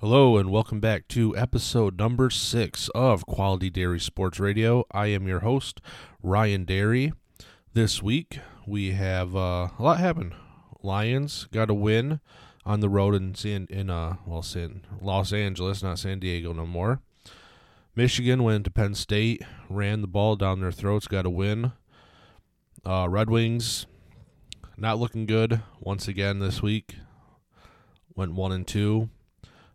Hello and welcome back to episode number six of Quality Dairy Sports Radio. I am your host, Ryan Dairy. This week we have uh, a lot happen. Lions got a win on the road in San in uh well San Los Angeles, not San Diego no more. Michigan went to Penn State, ran the ball down their throats, got a win. Uh, Red Wings not looking good once again this week. Went one and two.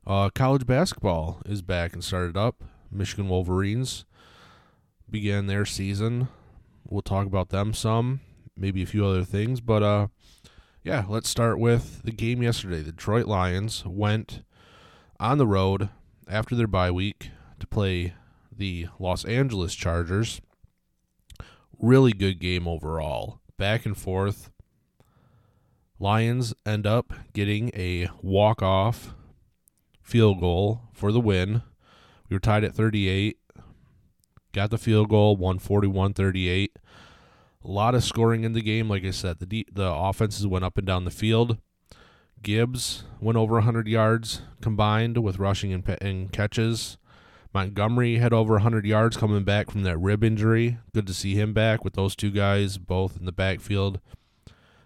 Uh, college basketball is back and started up. Michigan Wolverines began their season. We'll talk about them some, maybe a few other things, but uh, yeah, let's start with the game yesterday. The Detroit Lions went on the road after their bye week to play the Los Angeles Chargers. Really good game overall. Back and forth. Lions end up getting a walk off field goal for the win. We were tied at 38. Got the field goal, 141 38. A lot of scoring in the game. Like I said, the, the offenses went up and down the field. Gibbs went over 100 yards combined with rushing and, and catches. Montgomery had over 100 yards coming back from that rib injury. Good to see him back with those two guys both in the backfield.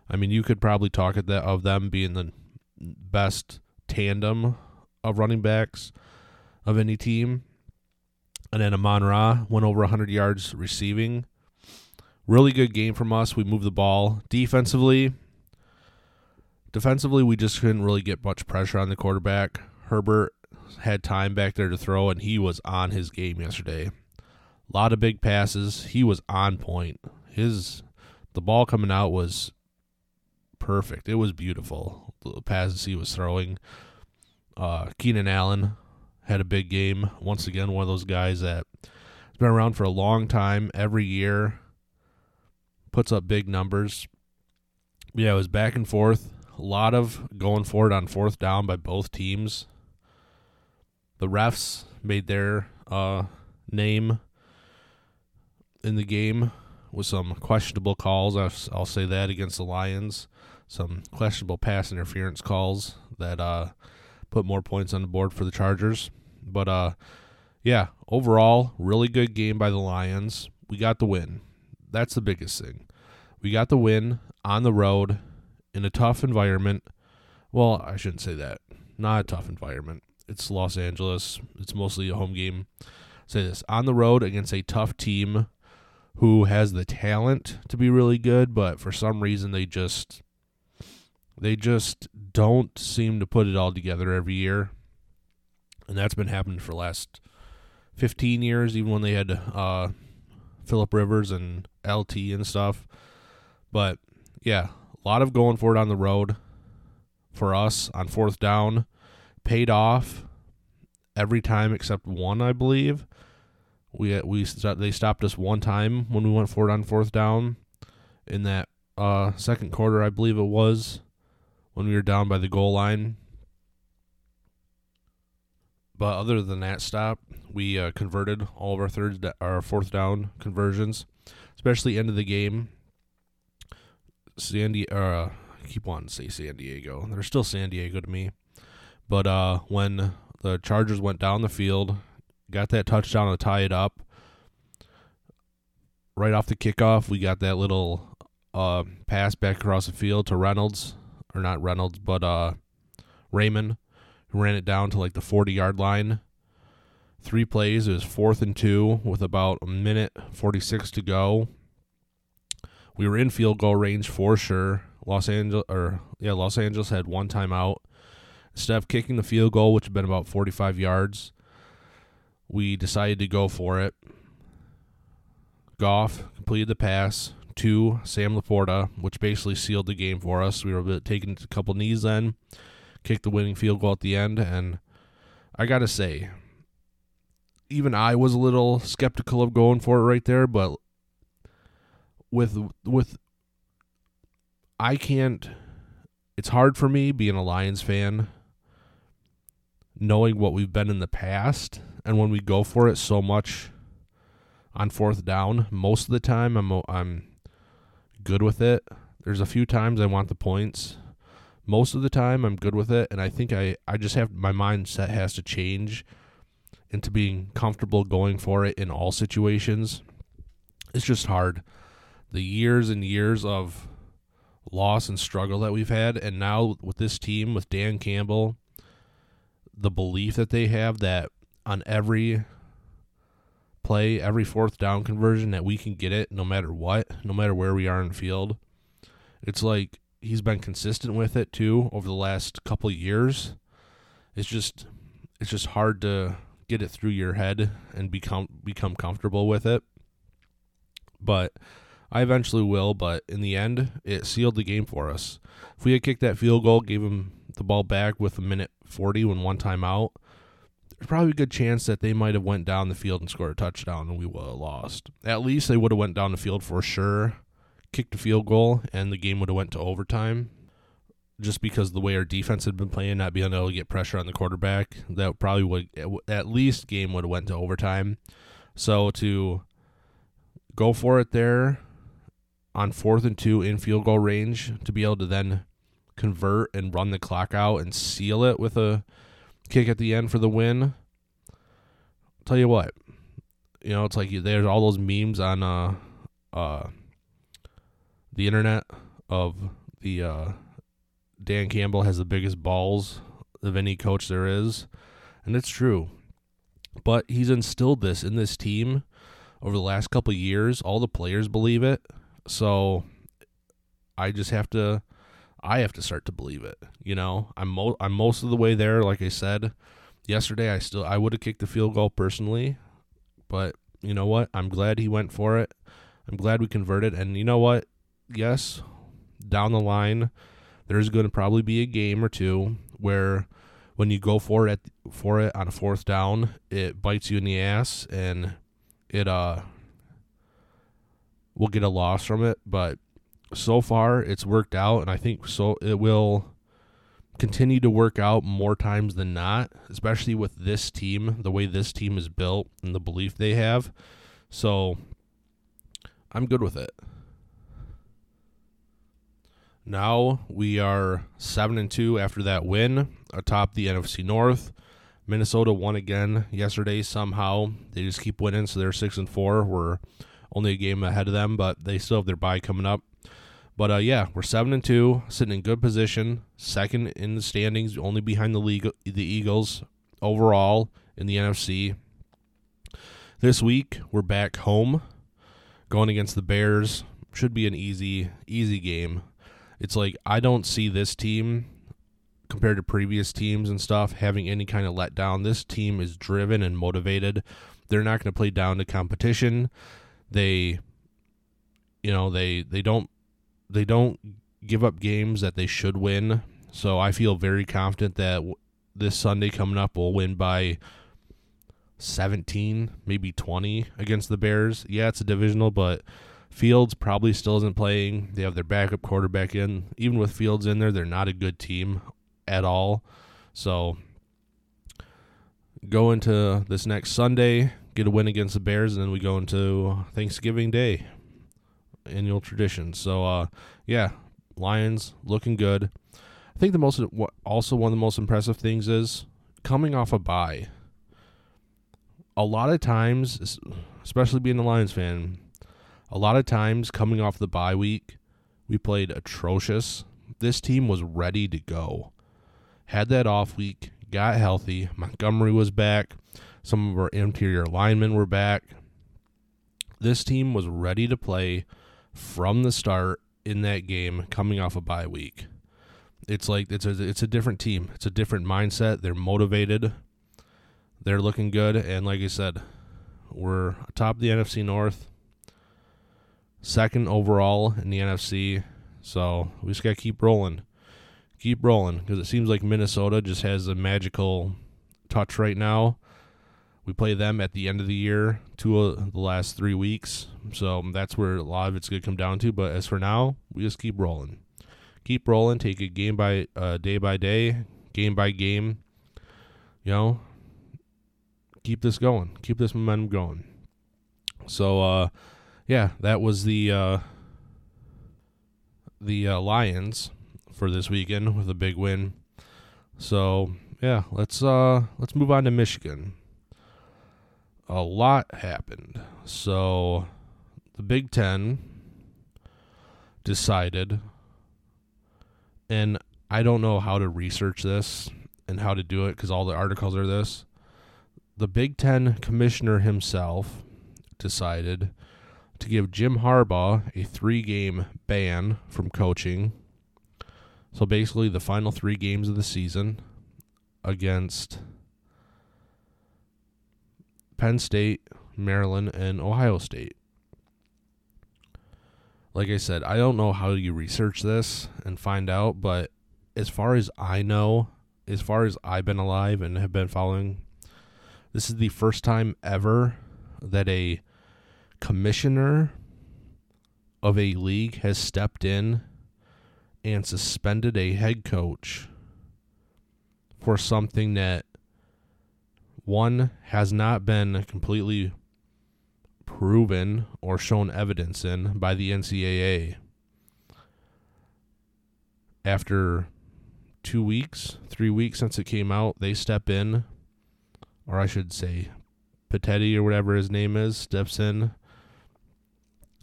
I mean, you could probably talk of them being the best tandem of running backs of any team. And then Amon Ra went over 100 yards receiving. Really good game from us. We moved the ball. Defensively, defensively, we just couldn't really get much pressure on the quarterback. Herbert had time back there to throw, and he was on his game yesterday. A lot of big passes. He was on point. His the ball coming out was perfect. It was beautiful. The passes he was throwing. Uh, Keenan Allen had a big game. Once again, one of those guys that has been around for a long time. Every year, puts up big numbers. Yeah, it was back and forth. A lot of going forward on fourth down by both teams. The refs made their uh, name in the game with some questionable calls. I'll, say that against the Lions. Some questionable pass interference calls that uh, put more points on the board for the Chargers. But uh, yeah, overall, really good game by the Lions. We got the win. That's the biggest thing. We got the win on the road in a tough environment. Well, I shouldn't say that. Not a tough environment. It's Los Angeles. It's mostly a home game. say this on the road against a tough team who has the talent to be really good, but for some reason they just they just don't seem to put it all together every year. And that's been happening for the last 15 years, even when they had uh, Philip Rivers and LT and stuff. But yeah, a lot of going for it on the road for us on fourth down. Paid off every time except one, I believe. We we they stopped us one time when we went for it on fourth down in that uh, second quarter, I believe it was when we were down by the goal line. But other than that stop, we uh, converted all of our third, our fourth down conversions, especially end of the game. San Diego, uh, I keep wanting to say San Diego. They're still San Diego to me. But uh, when the Chargers went down the field, got that touchdown to tie it up. Right off the kickoff, we got that little uh, pass back across the field to Reynolds or not Reynolds, but uh, Raymond, who ran it down to like the 40 yard line. Three plays. It was fourth and two with about a minute 46 to go. We were in field goal range for sure. Los Angeles, or yeah, Los Angeles had one timeout. Instead of kicking the field goal, which had been about 45 yards, we decided to go for it. Goff completed the pass, to Sam LaPorta, which basically sealed the game for us. We were taking a couple knees then, kicked the winning field goal at the end, and I gotta say, even I was a little skeptical of going for it right there, but with with I can't it's hard for me being a Lions fan knowing what we've been in the past and when we go for it so much on fourth down most of the time I'm I'm good with it. There's a few times I want the points. most of the time I'm good with it and I think I I just have my mindset has to change into being comfortable going for it in all situations. It's just hard. The years and years of loss and struggle that we've had and now with this team with Dan Campbell the belief that they have that on every play, every fourth down conversion that we can get it no matter what, no matter where we are in the field. It's like he's been consistent with it too over the last couple years. It's just it's just hard to get it through your head and become become comfortable with it. But I eventually will, but in the end, it sealed the game for us. If we had kicked that field goal, gave him the ball back with a minute 40 when one time out, probably a good chance that they might have went down the field and scored a touchdown and we would have lost. At least they would have went down the field for sure, kicked a field goal, and the game would have went to overtime. Just because the way our defense had been playing, not being able to get pressure on the quarterback, that probably would at least game would have went to overtime. So to go for it there on fourth and two in field goal range, to be able to then convert and run the clock out and seal it with a kick at the end for the win. I'll tell you what, you know, it's like there's all those memes on uh, uh, the internet of the uh, Dan Campbell has the biggest balls of any coach there is, and it's true. But he's instilled this in this team over the last couple years. All the players believe it, so I just have to I have to start to believe it. You know, I'm mo- I'm most of the way there. Like I said yesterday, I still I would have kicked the field goal personally, but you know what? I'm glad he went for it. I'm glad we converted, and you know what? Yes, down the line, there's going to probably be a game or two where when you go for it at, for it on a fourth down, it bites you in the ass and it uh will get a loss from it, but so far it's worked out and I think so it will continue to work out more times than not, especially with this team, the way this team is built and the belief they have. So I'm good with it. Now we are 7 and 2 after that win atop the NFC North. Minnesota won again yesterday somehow. They just keep winning so they're 6 and 4. We're only a game ahead of them, but they still have their bye coming up. But uh, yeah, we're seven and two, sitting in good position, second in the standings, only behind the league, the Eagles overall in the NFC. This week we're back home, going against the Bears. Should be an easy, easy game. It's like I don't see this team compared to previous teams and stuff having any kind of letdown. This team is driven and motivated. They're not going to play down to competition. They, you know, they they don't they don't give up games that they should win. So I feel very confident that this Sunday coming up we'll win by 17, maybe 20 against the Bears. Yeah, it's a divisional, but Fields probably still isn't playing. They have their backup quarterback in. Even with Fields in there, they're not a good team at all. So go into this next Sunday, get a win against the Bears, and then we go into Thanksgiving Day annual tradition. So, uh, yeah, Lions looking good. I think the most also one of the most impressive things is coming off a bye. A lot of times, especially being a Lions fan, a lot of times coming off the bye week, we played atrocious. This team was ready to go. Had that off week, got healthy. Montgomery was back. Some of our interior linemen were back. This team was ready to play from the start in that game coming off a bye week. It's like it's a it's a different team. It's a different mindset. They're motivated. They're looking good and like I said, we're atop the NFC North. Second overall in the NFC. So, we just got to keep rolling. Keep rolling because it seems like Minnesota just has a magical touch right now we play them at the end of the year, two of the last three weeks. So that's where a lot of it's going to come down to. But as for now, we just keep rolling. Keep rolling. Take it game by uh, day by day, game by game. You know, keep this going. Keep this momentum going. So, uh, yeah, that was the uh, the uh, Lions for this weekend with a big win. So yeah, let's uh let's move on to Michigan. A lot happened. So the Big Ten decided, and I don't know how to research this and how to do it because all the articles are this. The Big Ten commissioner himself decided to give Jim Harbaugh a three game ban from coaching. So basically, the final three games of the season against Penn State, Maryland, and Ohio State. Like I said, I don't know how you research this and find out, but as far as I know, as far as I've been alive and have been following, this is the first time ever that a commissioner of a league has stepped in and suspended a head coach for something that one has not been completely proven or shown evidence in by the NCAA. After two weeks, three weeks since it came out, they step in, or I should say, Petitti or whatever his name is, steps in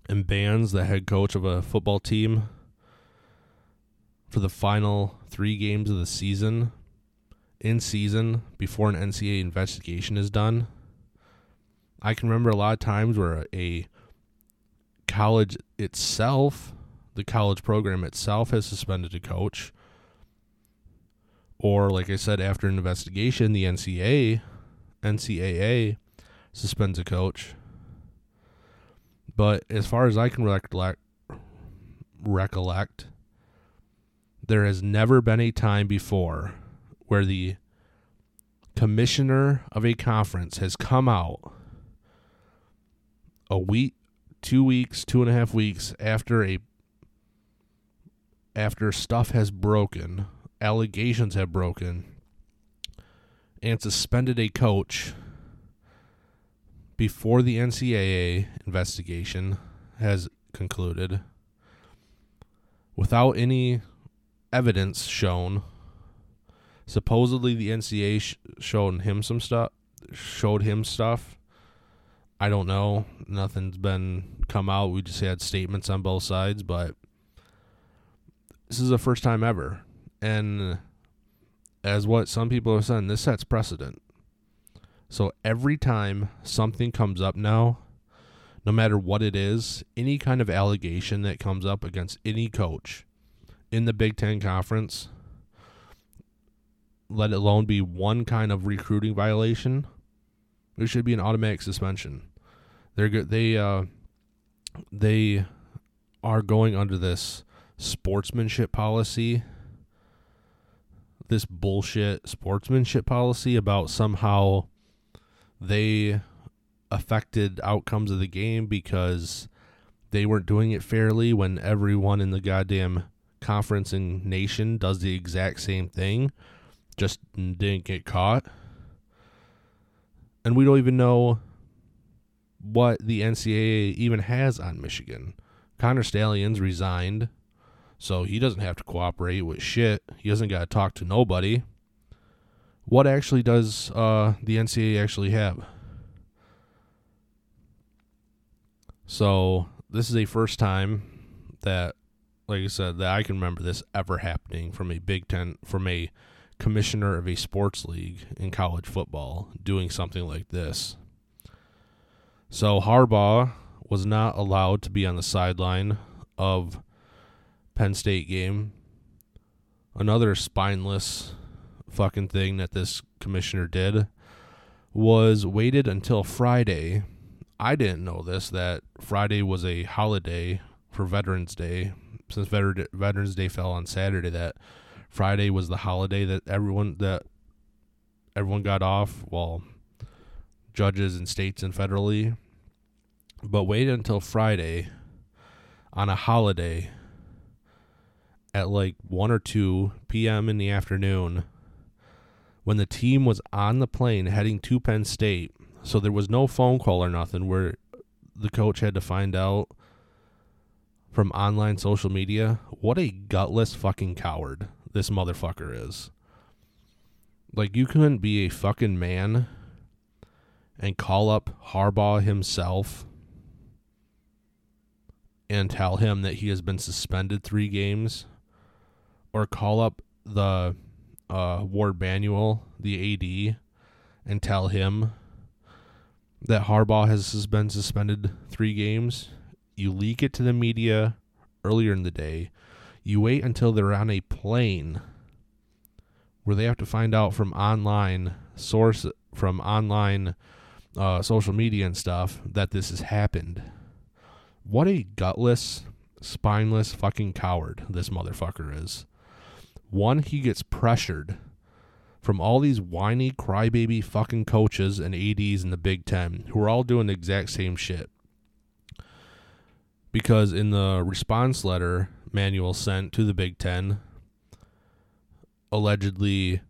and bans the head coach of a football team for the final three games of the season in season before an NCAA investigation is done. I can remember a lot of times where a college itself, the college program itself, has suspended a coach. Or, like I said, after an investigation, the NCAA, NCAA suspends a coach. But as far as I can recollect, recollect, there has never been a time before where the commissioner of a conference has come out a week, two weeks, two and a half weeks after a after stuff has broken, allegations have broken, and suspended a coach before the NCAA investigation has concluded without any evidence shown. Supposedly, the NCAA sh- showed him some stuff. Showed him stuff. I don't know. Nothing's been come out. We just had statements on both sides, but this is the first time ever, and as what some people have said, this sets precedent. So every time something comes up now, no matter what it is, any kind of allegation that comes up against any coach in the Big Ten Conference, let alone be one kind of recruiting violation, it should be an automatic suspension. They're good. They uh, they are going under this sportsmanship policy, this bullshit sportsmanship policy about somehow they affected outcomes of the game because they weren't doing it fairly when everyone in the goddamn conference and nation does the exact same thing just didn't get caught and we don't even know what the NCAA even has on Michigan. Connor Stalions resigned, so he doesn't have to cooperate with shit. He doesn't got to talk to nobody what actually does uh, the NCAA actually have? So this is a first time that, like I said, that I can remember this ever happening from a Big Ten, from a commissioner of a sports league in college football doing something like this. So Harbaugh was not allowed to be on the sideline of Penn State game. Another spineless fucking thing that this commissioner did was waited until Friday. I didn't know this that Friday was a holiday for Veterans Day since Veterans Day fell on Saturday that Friday was the holiday that everyone that everyone got off well judges and states and federally but waited until Friday on a holiday at like 1 or 2 p.m. in the afternoon when the team was on the plane heading to Penn State. So there was no phone call or nothing where the coach had to find out from online social media. What a gutless fucking coward this motherfucker is. Like, you couldn't be a fucking man and call up Harbaugh himself and tell him that he has been suspended three games, or call up the uh, Warde Manuel, the AD, and tell him that Harbaugh has been suspended three games. You leak it to the media earlier in the day. You wait until they're on a plane where they have to find out from online source from online uh, social media and stuff that this has happened. What a gutless, spineless fucking coward this motherfucker is. One, he gets pressured from all these whiny crybaby fucking coaches and ADs in the Big Ten who are all doing the exact same shit. Because in the response letter Manuel sent to the Big Ten, allegedly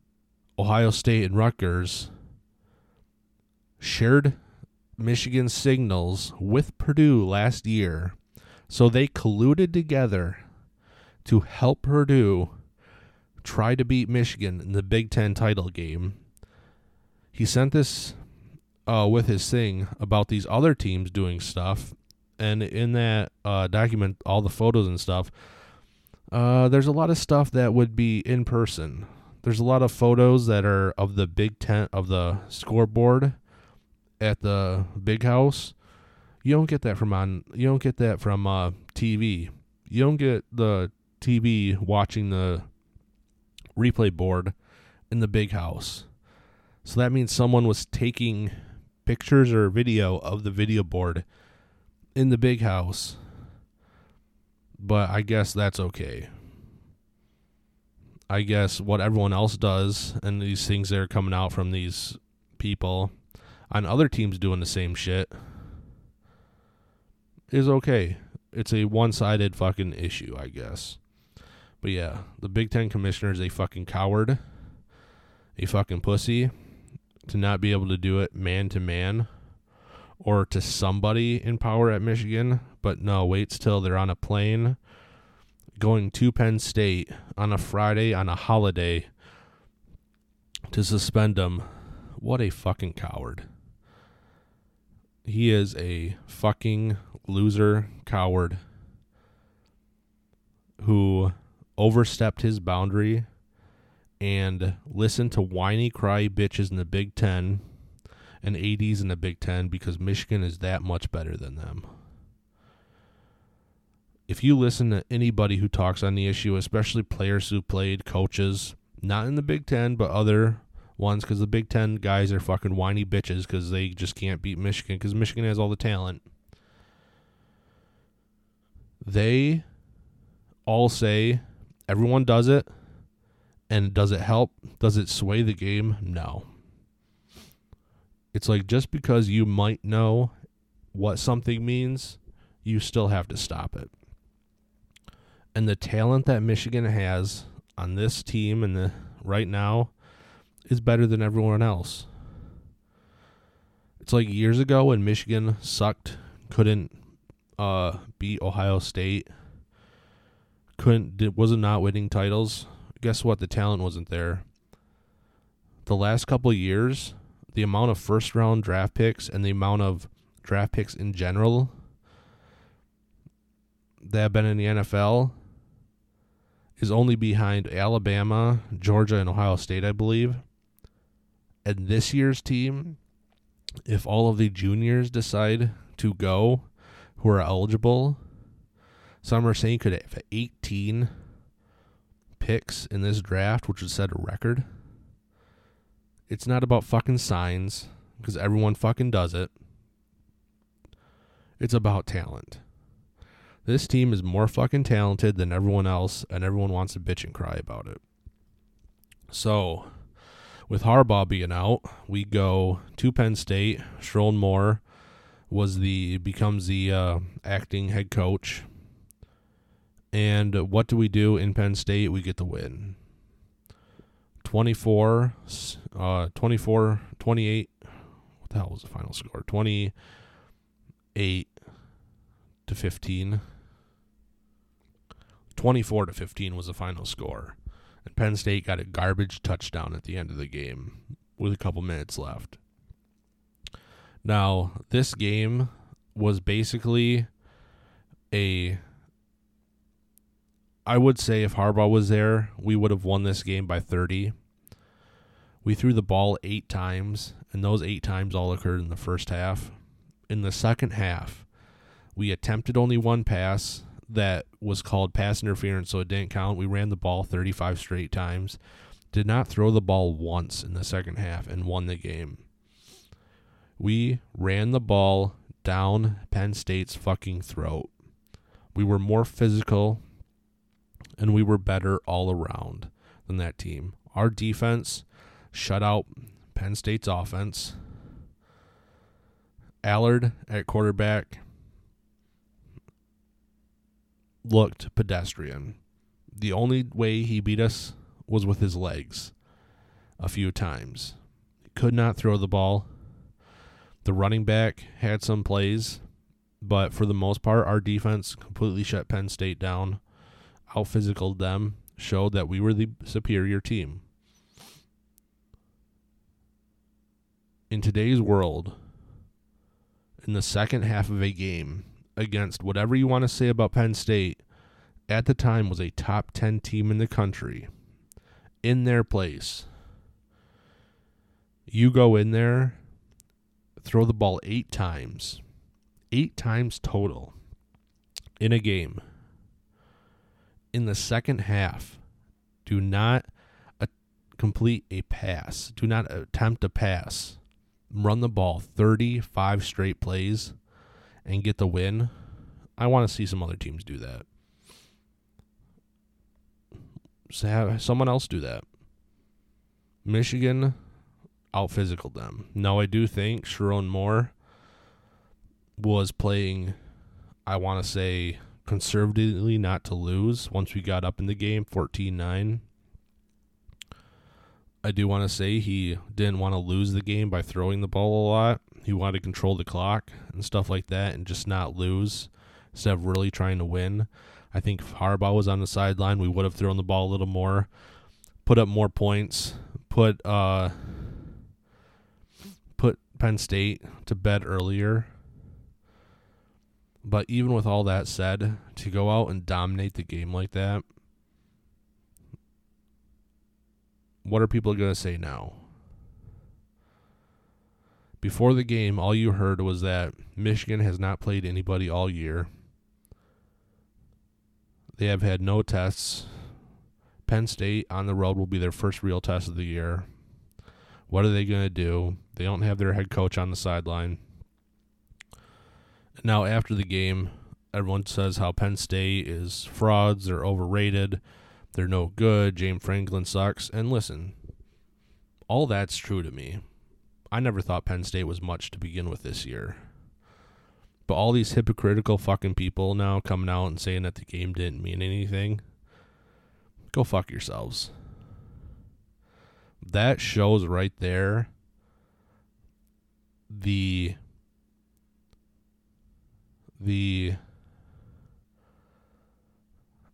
Ohio State and Rutgers shared Michigan signals with Purdue last year. So they colluded together to help Purdue try to beat Michigan in the Big Ten title game. He sent this uh, with his thing about these other teams doing stuff. And in that uh, document, all the photos and stuff, uh, there's a lot of stuff that would be in person. There's a lot of photos that are of the Big Ten, of the scoreboard at the big house, you don't get that from on you don't get that from uh, TV. You don't get the TV watching the replay board in the big house. So that means someone was taking pictures or video of the video board in the big house. But I guess that's okay. I guess what everyone else does and these things that are coming out from these people on other teams doing the same shit is okay. It's a one sided fucking issue, I guess. But yeah, the Big Ten commissioner is a fucking coward, a fucking pussy to not be able to do it man to man or to somebody in power at Michigan, but no, waits till they're on a plane going to Penn State on a Friday on a holiday to suspend them. What a fucking coward. He is a fucking loser coward who overstepped his boundary and listened to whiny cry bitches in the Big Ten and ADs in the Big Ten because Michigan is that much better than them. If you listen to anybody who talks on the issue, especially players who played, coaches, not in the Big Ten, but other ones because the Big Ten guys are fucking whiny bitches because they just can't beat Michigan because Michigan has all the talent. They all say everyone does it. And does it help? Does it sway the game? No. It's like just because you might know what something means, you still have to stop it. And the talent that Michigan has on this team and the right now is better than everyone else. It's like years ago when Michigan sucked, couldn't uh, beat Ohio State, couldn't did, wasn't not winning titles. Guess what? The talent wasn't there. The last couple years, the amount of first round draft picks and the amount of draft picks in general that have been in the NFL is only behind Alabama, Georgia, and Ohio State, I believe. And this year's team, if all of the juniors decide to go who are eligible, some are saying could have 18 picks in this draft, which would set a record. It's not about fucking signs, because everyone fucking does it. It's about talent. This team is more fucking talented than everyone else, and everyone wants to bitch and cry about it. So, with Harbaugh being out, we go to Penn State. Sherrone Moore was the becomes the uh, acting head coach. And what do we do in Penn State? We get the win. 24, uh, 24, 28. What the hell was the final score? 28 to 15. 24 to 15 was the final score. And Penn State got a garbage touchdown at the end of the game with a couple minutes left. Now, this game was basically a I would say if Harbaugh was there, we would have won this game by 30. We threw the ball 8 times, and those 8 times all occurred in the first half. In the second half, we attempted only one pass that was called pass interference, so it didn't count. We ran the ball 35 straight times. Did not throw the ball once in the second half and won the game. We ran the ball down Penn State's fucking throat. We were more physical and we were better all around than that team. Our defense shut out Penn State's offense. Allar at quarterback looked pedestrian. The only way he beat us was with his legs a few times. He could not throw the ball. The running back had some plays, but for the most part, our defense completely shut Penn State down, out physical them, showed that we were the superior team. In today's world, in the second half of a game, against whatever you want to say about Penn State, at the time was a top 10 team in the country in their place. You go in there, throw the ball eight times, eight times total in a game. In the second half, do not uh, complete a pass, do not attempt a pass. Run the ball 35 straight plays and get the win. I want to see some other teams do that. So have someone else do that. Michigan out physical them. Now I do think Sherrone Moore was playing I want to say conservatively not to lose once we got up in the game 14-9. I do want to say he didn't want to lose the game by throwing the ball a lot. He wanted to control the clock and stuff like that and just not lose instead of really trying to win. I think if Harbaugh was on the sideline, we would have thrown the ball a little more, put up more points, put uh put Penn State to bed earlier. But even with all that said, to go out and dominate the game like that, what are people going to say now? Before the game, all you heard was that Michigan has not played anybody all year. They have had no tests. Penn State on the road will be their first real test of the year. What are they going to do? They don't have their head coach on the sideline. Now, after the game, everyone says how Penn State is frauds, they're overrated, they're no good, James Franklin sucks. And listen, all that's true to me. I never thought Penn State was much to begin with this year. But all these hypocritical fucking people now coming out and saying that the game didn't mean anything. Go fuck yourselves. That shows right there the the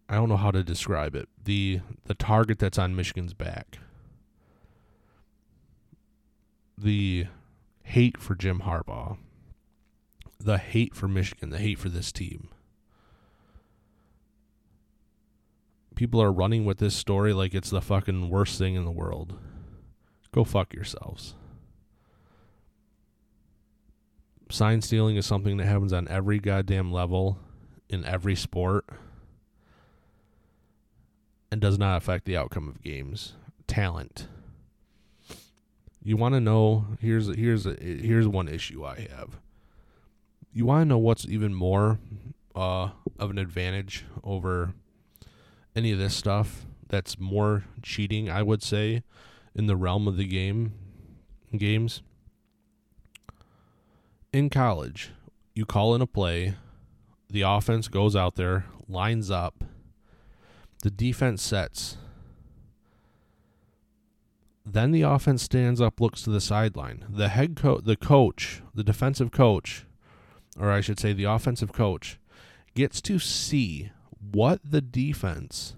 I don't know how to describe it. The the target that's on Michigan's back. The hate for Jim Harbaugh the hate for Michigan, the hate for this team. People are running with this story like it's the fucking worst thing in the world. Go fuck yourselves. Sign stealing is something that happens on every goddamn level in every sport and does not affect the outcome of games. Talent. You want to know here's here's here's one issue I have you want to know what's even more uh, of an advantage over any of this stuff that's more cheating, I would say, in the realm of the game games. In college, you call in a play, the offense goes out there, lines up, the defense sets. Then the offense stands up, looks to the sideline. The head coach, the coach, the defensive coach or I should say, the offensive coach, gets to see what the defense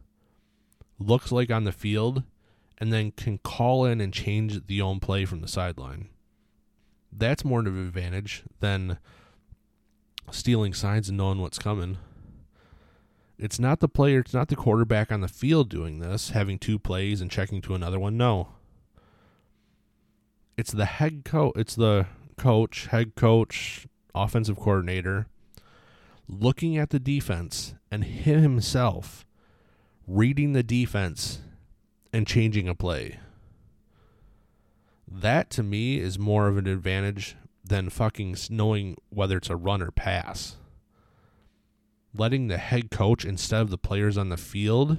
looks like on the field and then can call in and change the own play from the sideline. That's more of an advantage than stealing signs and knowing what's coming. It's not the player, it's not the quarterback on the field doing this, having two plays and checking to another one. No. It's the head coach, it's the coach, head coach, offensive coordinator looking at the defense and him himself reading the defense and changing a play. That to me is more of an advantage than fucking knowing whether it's a run or pass. Letting the head coach instead of the players on the field,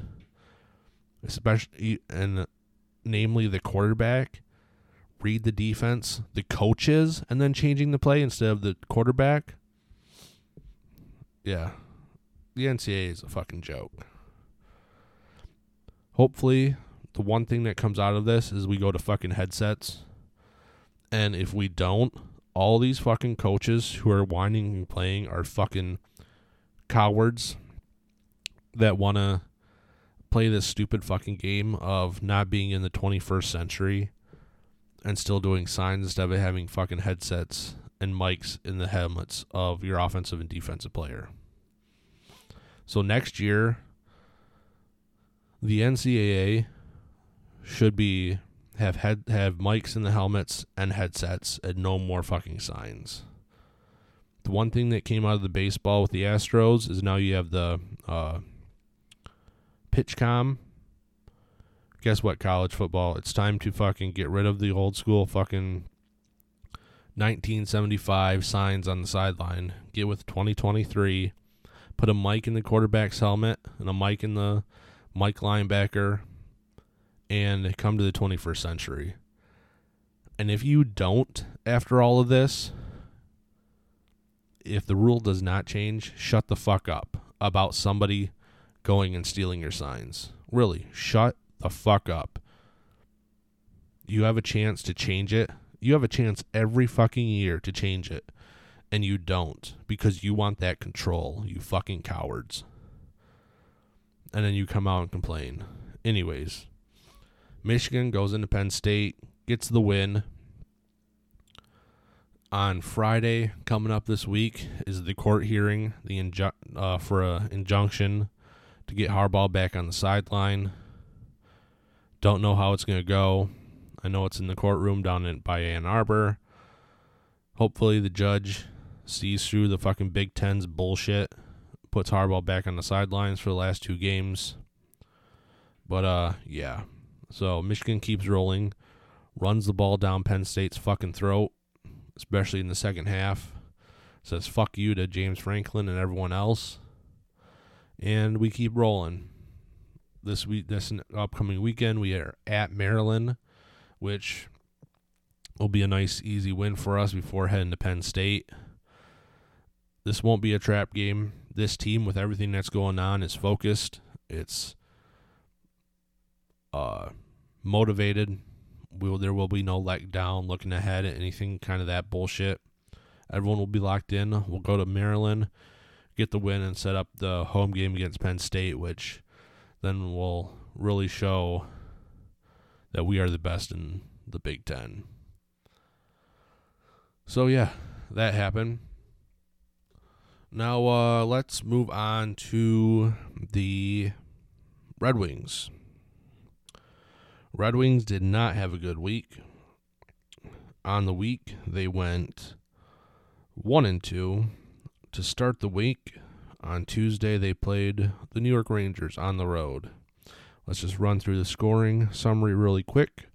especially and namely the quarterback, read the defense, the coaches, and then changing the play instead of the quarterback. Yeah. The NCAA is a fucking joke. Hopefully, the one thing that comes out of this is we go to fucking headsets. And if we don't, all these fucking coaches who are whining and playing are fucking cowards that want to play this stupid fucking game of not being in the 21st century and still doing signs instead of having fucking headsets and mics in the helmets of your offensive and defensive player. So next year, the NCAA should be have head have mics in the helmets and headsets and no more fucking signs. The one thing that came out of the baseball with the Astros is now you have the uh, PitchCom. Guess what, college football? It's time to fucking get rid of the old school fucking 1975 signs on the sideline. Get with 2023. Put a mic in the quarterback's helmet and a mic in the Mike linebacker and come to the 21st century. And if you don't, after all of this, if the rule does not change, shut the fuck up about somebody going and stealing your signs. Really, shut the fuck up. You have a chance to change it. You have a chance every fucking year to change it. And you don't because you want that control, you fucking cowards. And then you come out and complain. Anyways, Michigan goes into Penn State, gets the win. On Friday, coming up this week, is the court hearing the inju- uh, for an injunction to get Harbaugh back on the sideline. Don't know how it's going to go. I know it's in the courtroom down in by Ann Arbor. Hopefully, the judge sees through the fucking Big Ten's bullshit, puts Harbaugh back on the sidelines for the last two games. But uh, yeah, so Michigan keeps rolling, runs the ball down Penn State's fucking throat, especially in the second half. Says fuck you to James Franklin and everyone else. And we keep rolling. This week this upcoming weekend we are at Maryland, which will be a nice easy win for us before heading to Penn State. This won't be a trap game. This team with everything that's going on is focused. It's uh, motivated. Will there will be no let down, looking ahead at anything kind of that bullshit. Everyone will be locked in. We'll go to Maryland, get the win, and set up the home game against Penn State, which then we'll really show that we are the best in the Big Ten. So yeah, that happened. Now uh, let's move on to the Red Wings. Red Wings did not have a good week. On the week, they went 1 and 2. To start the week, on Tuesday, they played the New York Rangers on the road. Let's just run through the scoring summary really quick.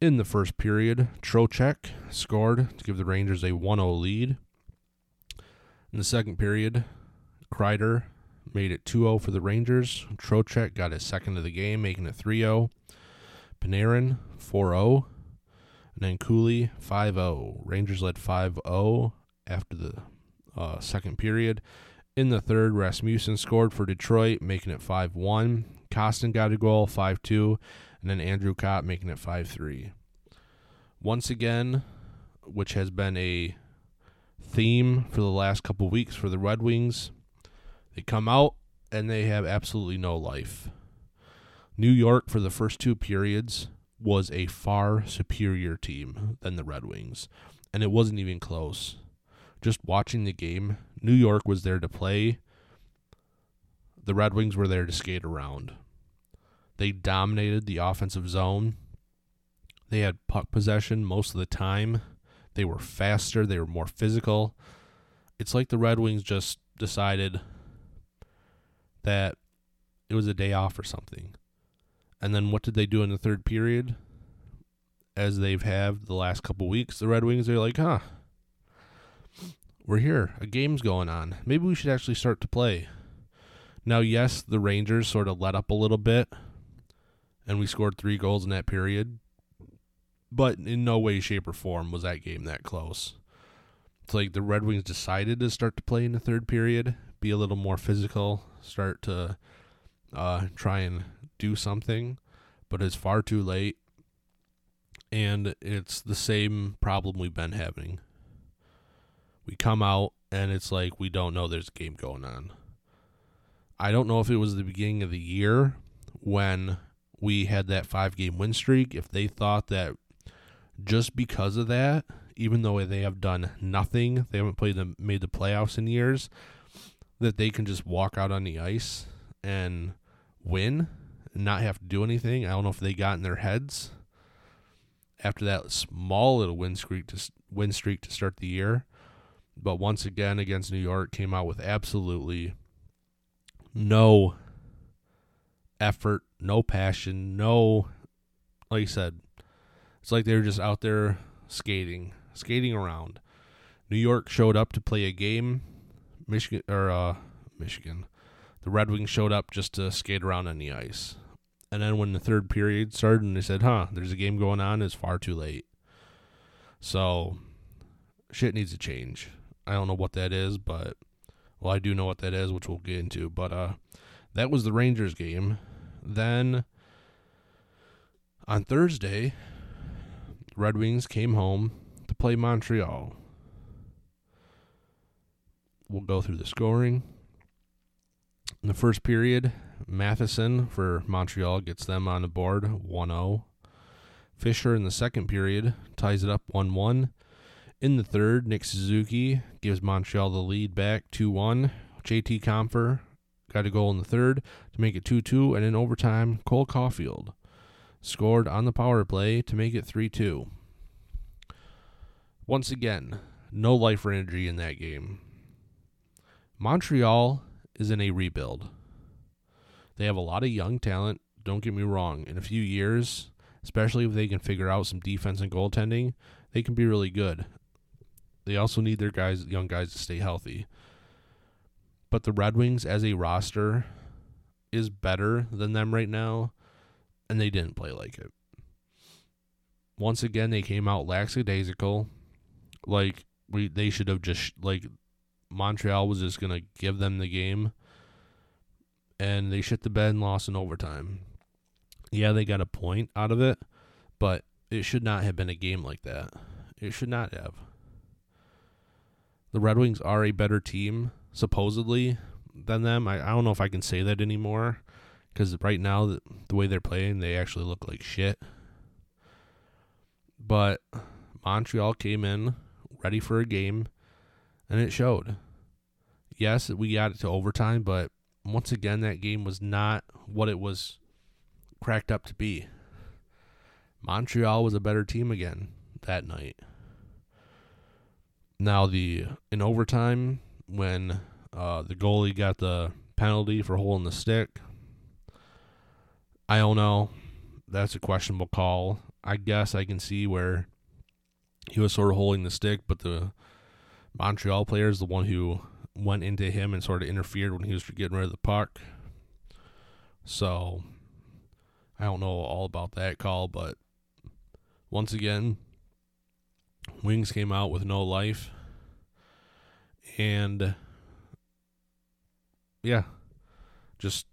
In the first period, Trocheck scored to give the Rangers a 1 0 lead. In the second period, Kreider made it 2 0 for the Rangers. Trocheck got his second of the game, making it 3 0. Panarin 4 0. And then Cooley 5 0. Rangers led 5 0 after the uh, second period. In the third, Rasmussen scored for Detroit, making it 5 1. Kostin got a goal, 5 2. And then Andrew Copp making it 5 3. Once again, which has been a theme for the last couple weeks for the Red Wings, they come out and they have absolutely no life. New York, for the first two periods, was a far superior team than the Red Wings, and it wasn't even close. Just watching the game, New York was there to play, the Red Wings were there to skate around. They dominated the offensive zone. They had puck possession most of the time. They were faster, they were more physical. It's like the Red Wings just decided that it was a day off or something. And then what did they do in the third period? As they've had the last couple weeks, the Red Wings are like, huh, we're here. A game's going on. Maybe we should actually start to play. Now, yes, the Rangers sort of let up a little bit, and we scored three goals in that period. But in no way, shape, or form was that game that close. It's like the Red Wings decided to start to play in the third period, be a little more physical, start to uh, try and do something, but it's far too late. And it's the same problem we've been having. We come out and it's like we don't know there's a game going on. I don't know if it was the beginning of the year when we had that five game win streak, if they thought that just because of that, even though they have done nothing, they haven't played the made the playoffs in years, that they can just walk out on the ice and win and not have to do anything. I don't know if they got in their heads after that small little win streak to win streak to start the year. But once again against New York came out with absolutely no effort, no passion, no like I said, it's like they were just out there skating, skating around. New York showed up to play a game. Michigan or uh, Michigan, the Red Wings showed up just to skate around on the ice. And then when the third period started, and they said, "Huh, there's a game going on," it's far too late. So, shit needs to change. I don't know what that is, but well, I do know what that is, which we'll get into. But uh, that was the Rangers game. Then on Thursday, Red Wings came home to play Montreal. We'll go through the scoring. In the first period, Matheson for Montreal gets them on the board 1 0. Fischer in the second period ties it up 1 1. In the third, Nick Suzuki gives Montreal the lead back 2 1. JT Compher got a goal in the third to make it 2 2, and in overtime, Cole Caufield scored on the power play to make it 3 2. Once again, no life or energy in that game. Montreal is in a rebuild. They have a lot of young talent, don't get me wrong. In a few years, especially if they can figure out some defense and goaltending, they can be really good. They also need their guys, young guys, to stay healthy. But the Red Wings as a roster is better than them right now, and they didn't play like it. Once again, they came out lackadaisical, like we they should have just like Montreal was just gonna give them the game, and they shit the bed and lost in overtime. Yeah, they got a point out of it, but it should not have been a game like that. It should not have the Red Wings are a better team, supposedly, than them. I, I don't know if I can say that anymore because right now, the, the way they're playing, they actually look like shit. But Montreal came in ready for a game, and it showed. Yes, we got it to overtime, but once again, that game was not what it was cracked up to be. Montreal was a better team again that night. Now the in overtime when uh, the goalie got the penalty for holding the stick, I don't know. That's a questionable call. I guess I can see where he was sort of holding the stick, but the Montreal player is the one who went into him and sort of interfered when he was getting rid of the puck. So I don't know all about that call, but once again, Wings came out with no life. And yeah, just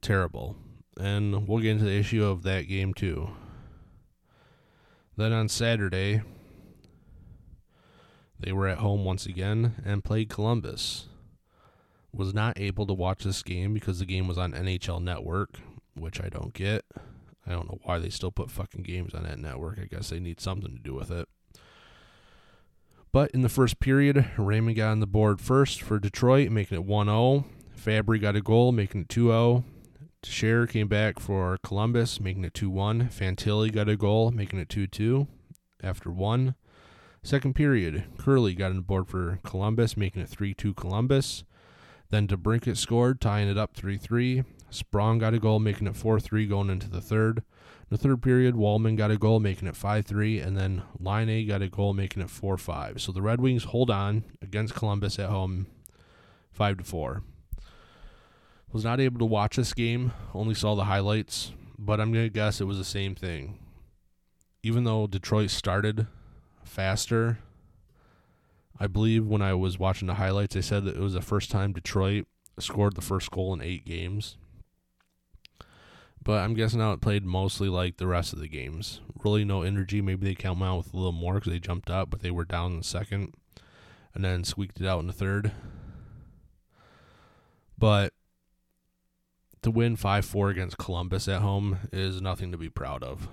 terrible. And we'll get into the issue of that game too. Then on Saturday, they were at home once again and played Columbus. Was not able to watch this game because the game was on NHL Network, which I don't get. I don't know why they still put fucking games on that network. I guess they need something to do with it. But in the first period, Raymond got on the board first for Detroit, making it 1 0. Fabbri got a goal, making it 2 0. Texier came back for Columbus, making it 2 1. Fantilli got a goal, making it 2 2 after one. Second period, Kuraly got on the board for Columbus, making it 3 2 Columbus. Then DeBrincat scored, tying it up 3 3. Sprong got a goal, making it 4 3 going into the third. The third period, Walman got a goal, making it 5 3. And then Line A got a goal, making it 4 5. So the Red Wings hold on against Columbus at home 5 to 4. Was not able to watch this game, only saw the highlights, but I'm going to guess it was the same thing. Even though Detroit started faster, I believe when I was watching the highlights, they said that it was the first time Detroit scored the first goal in eight games. But I'm guessing how it played mostly like the rest of the games. Really no energy. Maybe they come out with a little more because they jumped up, but they were down in the second and then squeaked it out in the third. But to win 5 4 against Columbus at home is nothing to be proud of.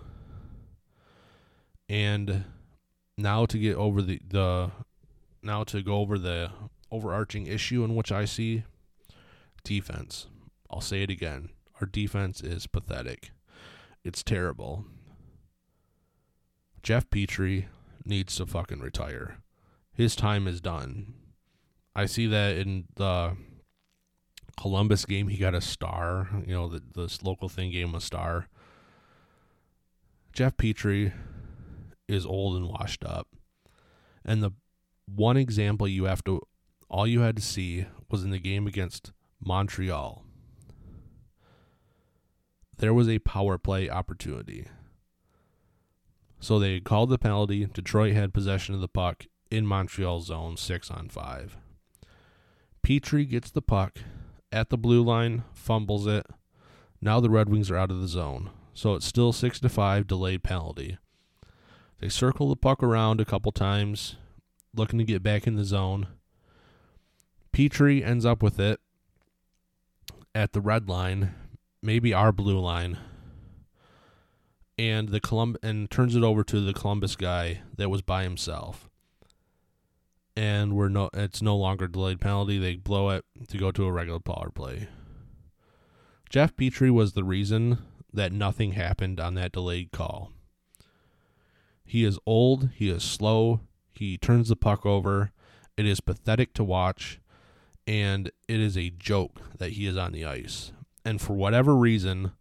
And now to get over the, the now to go over the overarching issue in which I see defense. I'll say it again. Our defense is pathetic. It's terrible. Jeff Petry needs to fucking retire. His time is done. I see that in the Columbus game, he got a star. You know, the, this local thing gave him a star. Jeff Petry is old and washed up. And the one example you have to, all you had to see was in the game against Montreal. There was a power play opportunity. So they called the penalty. Detroit had possession of the puck in Montreal zone, six on five. Petry gets the puck at the blue line, fumbles it. Now the Red Wings are out of the zone. So it's still six to five delayed penalty. They circle the puck around a couple times, looking to get back in the zone. Petry ends up with it at the red line, maybe our blue line, and the Colum- and turns it over to the Columbus guy that was by himself. And we're no it's no longer delayed penalty. They blow it to go to a regular power play. Jeff Petry was the reason that nothing happened on that delayed call. He is old, he is slow, he turns the puck over. It is pathetic to watch and it is a joke that he is on the ice. And for whatever reason,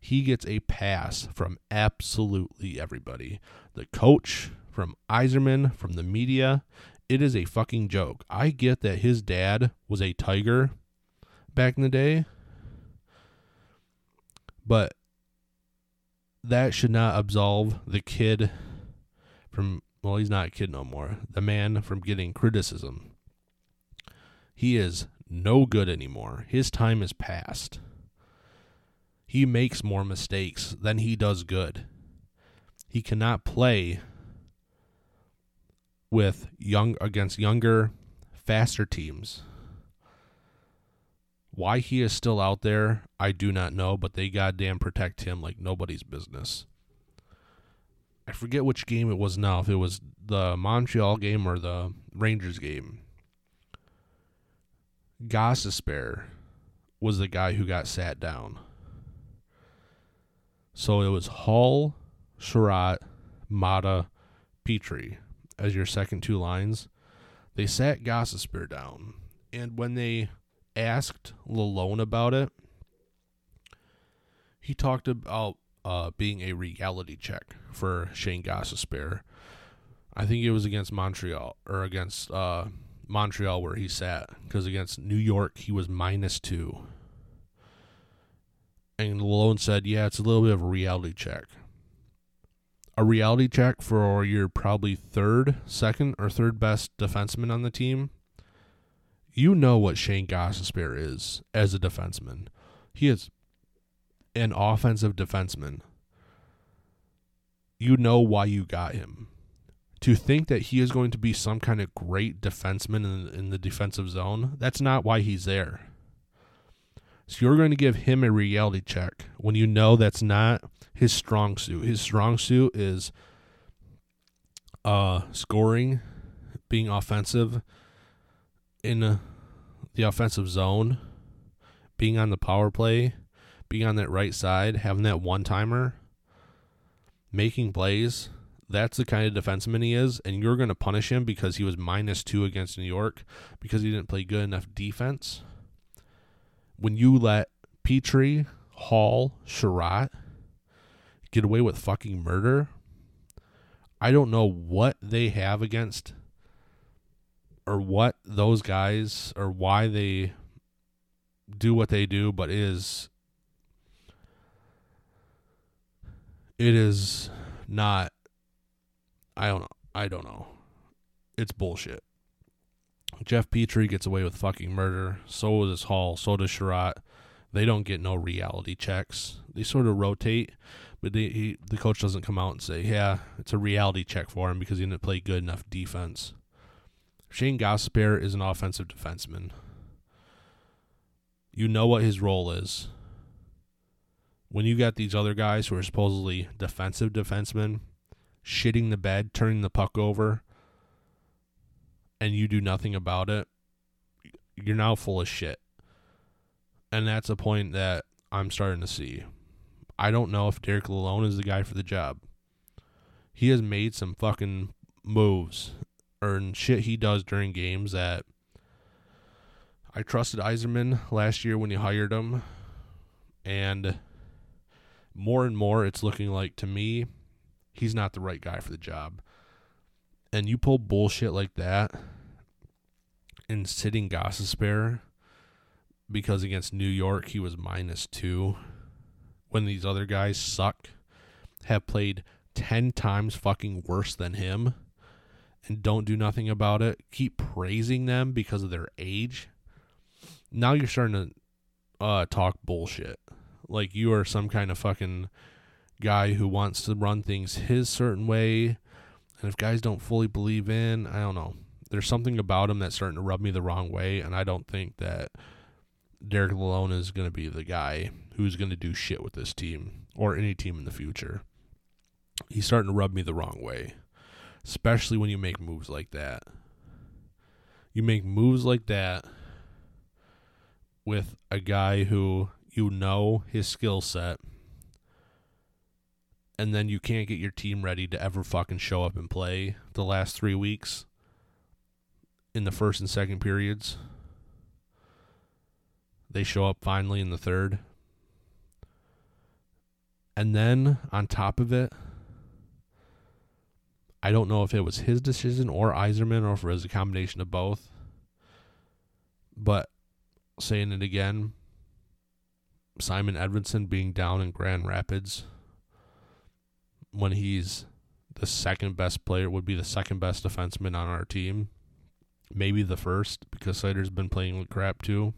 he gets a pass from absolutely everybody. The coach, from Yzerman, from the media. It is a fucking joke. I get that his dad was a tiger back in the day, but that should not absolve the kid from, well, he's not a kid no more, the man from getting criticism. He is no good anymore. His time is past. He makes more mistakes than he does good. He cannot play with young against younger, faster teams. Why he is still out there, I do not know, but they goddamn protect him like nobody's business. I forget which game it was now, if it was the Montreal game or the Rangers game. Gostisbehere was the guy who got sat down. So it was Hall, Chiarot, Maatta, Petry as your second two lines. They sat Gostisbehere down. And when they asked Lalonde about it, he talked about uh, being a reality check for Shane Gostisbehere. I think it was against Montreal or against uh, Montreal where he sat because against New York he was minus two. And Lalonde said, "Yeah, it's a little bit of a reality check. A reality check for your probably third, second, or third best defenseman on the team. You know what Shane Gostisbehere is as a defenseman. He is an offensive defenseman. You know why you got him." to think that he is going to be some kind of great defenseman in, in the defensive zone, that's not why he's there. So you're going to give him a reality check when you know that's not his strong suit. His strong suit is uh, scoring, being offensive in the offensive zone, being on the power play, being on that right side, having that one timer, making plays. That's the kind of defenseman he is, and you're going to punish him because he was minus two against New York because he didn't play good enough defense. When you let Petry, Hall, Chiarot get away with fucking murder, I don't know what they have against or what those guys or why they do what they do, but it is it is not I don't know. I don't know. It's bullshit. Jeff Petry gets away with fucking murder. So does Hall. So does Chiarot. They don't get no reality checks. They sort of rotate, but they, he, the coach doesn't come out and say, "Yeah, it's a reality check for him because he didn't play good enough defense." Shane Gostisbehere is an offensive defenseman. You know what his role is. When you got these other guys who are supposedly defensive defensemen shitting the bed, turning the puck over, and you do nothing about it, you're now full of shit. And that's a point that I'm starting to see. I don't know if Derek Lalonde is the guy for the job. He has made some fucking moves or shit he does during games that I trusted Yzerman last year when he hired him. And more and more it's looking like to me he's not the right guy for the job. And you pull bullshit like that and sitting Gostisbehere because against New York he was minus two when these other guys suck have played 10 times fucking worse than him and don't do nothing about it keep praising them because of their age now you're starting to uh, talk bullshit like you are some kind of fucking guy who wants to run things his certain way. If guys don't fully believe in, I don't know. There's something about him that's starting to rub me the wrong way, and I don't think that Derek Lalonde is going to be the guy who's going to do shit with this team or any team in the future. He's starting to rub me the wrong way, especially when you make moves like that. You make moves like that with a guy who you know his skill set and then you can't get your team ready to ever fucking show up and play the last three weeks in the first and second periods. They show up finally in the third. And then on top of it, I don't know if it was his decision or Yzerman or if it was a combination of both. But saying it again, Simon Edvinsson being down in Grand Rapids when he's the second best player, would be the second best defenseman on our team. Maybe the first, because Seider's been playing with crap too.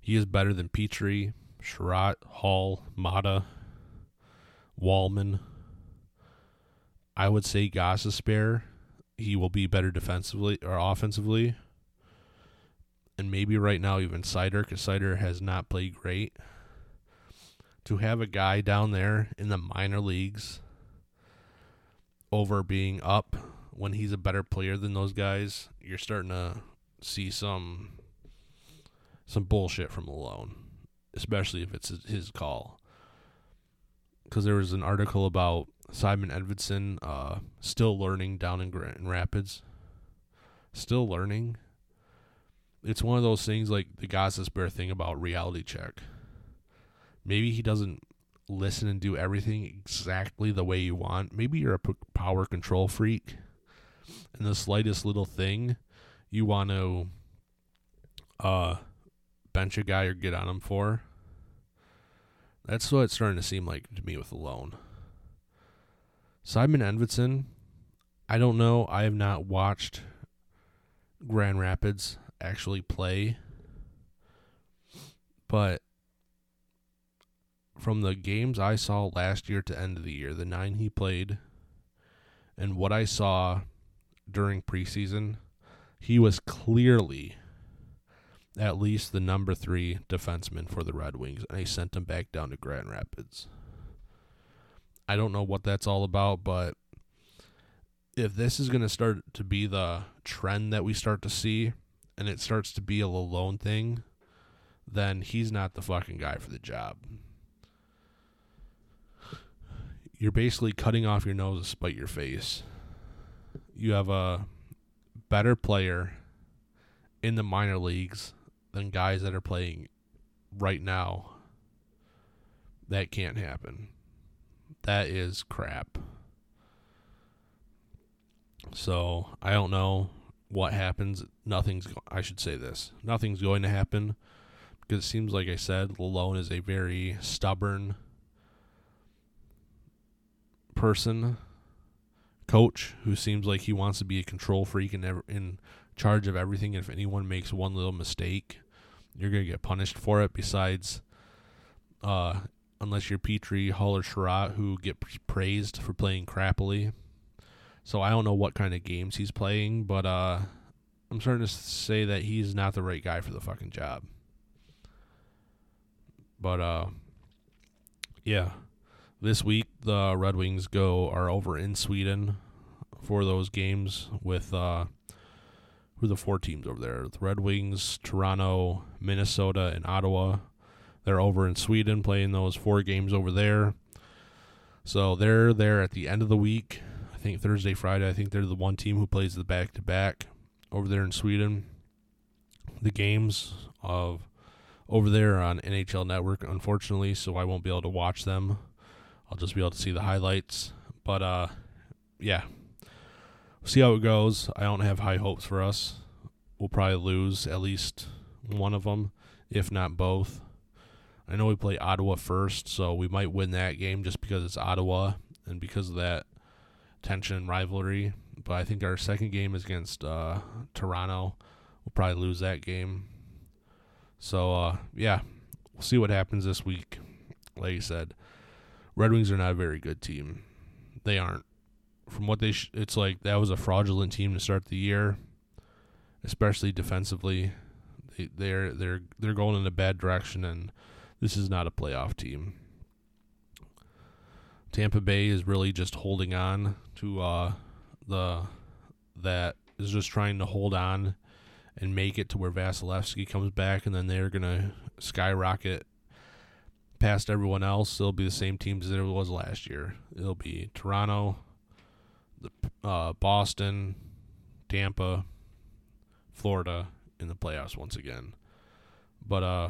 He is better than Petry, Chiarot, Hall, Maatta, Walman. I would say Gostisbehere. He will be better defensively or offensively. And maybe right now even Seider, because Seider has not played great to have a guy down there in the minor leagues over being up when he's a better player than those guys, you're starting to see some some bullshit from Lalonde, especially if it's his call. Because there was an article about Simon Edvinsson uh, still learning down in Grand Rapids. Still learning. It's one of those things like the Gostisbehere thing about reality check maybe he doesn't listen and do everything exactly the way you want. Maybe you're a p- power control freak, and the slightest little thing you want to uh, bench a guy or get on him for. That's what it's starting to seem like to me with Lalonde. Simon Edvinsson, I don't know. I have not watched Grand Rapids actually play, but from the games I saw last year to end of the year, the nine he played, And what I saw during preseason, he was clearly at least the number three defenseman for the Red Wings, and they sent him back down to Grand Rapids. I don't know what that's all about, but if this is going to start to be the trend that we start to see, and it starts to be a alone thing, then he's not the fucking guy for the job. You're basically cutting off your nose to spite your face. You have a better player in the minor leagues than guys that are playing right now. That can't happen. That is crap. So I don't know what happens. Nothing's. I should say this. Nothing's going to happen because it seems like I said, Lalonde is a very stubborn person, coach who seems like he wants to be a control freak and in, in charge of everything. If anyone makes one little mistake, you're gonna get punished for it. Besides, uh, unless you're Petry, Hall, or Chiarot, who get praised for playing crappily. So I don't know what kind of games he's playing, but uh, I'm starting to say that he's not the right guy for the fucking job. But uh, yeah, this week the Red Wings go are over in Sweden for those games with uh, who the four teams over there? The Red Wings, Toronto, Minnesota, and Ottawa. They're over in Sweden playing those four games over there. So they're there at the end of the week. I think Thursday, Friday. I think they're the one team who plays the back to back over there in Sweden. The games of over there on NHL Network, unfortunately, so I won't be able to watch them. I'll just be able to see the highlights. But uh, yeah, see how it goes. I don't have high hopes for us. We'll probably lose at least one of them, if not both. I know we play Ottawa first, so we might win that game just because it's Ottawa and because of that tension and rivalry. But I think our second game is against uh, Toronto. We'll probably lose that game. So uh, yeah, we'll see what happens this week. Like I said, Red Wings are not a very good team. They aren't. From what they, sh- it's like that was a fraudulent team to start the year, especially defensively. They, they're they're they're going in a bad direction, and this is not a playoff team. Tampa Bay is really just holding on to uh, the that is just trying to hold on and make it to where Vasilevskiy comes back, and then they're gonna skyrocket past everyone else. It'll be the same teams as it was last year. It'll be Toronto, the uh, Boston, Tampa, Florida in the playoffs once again. But uh,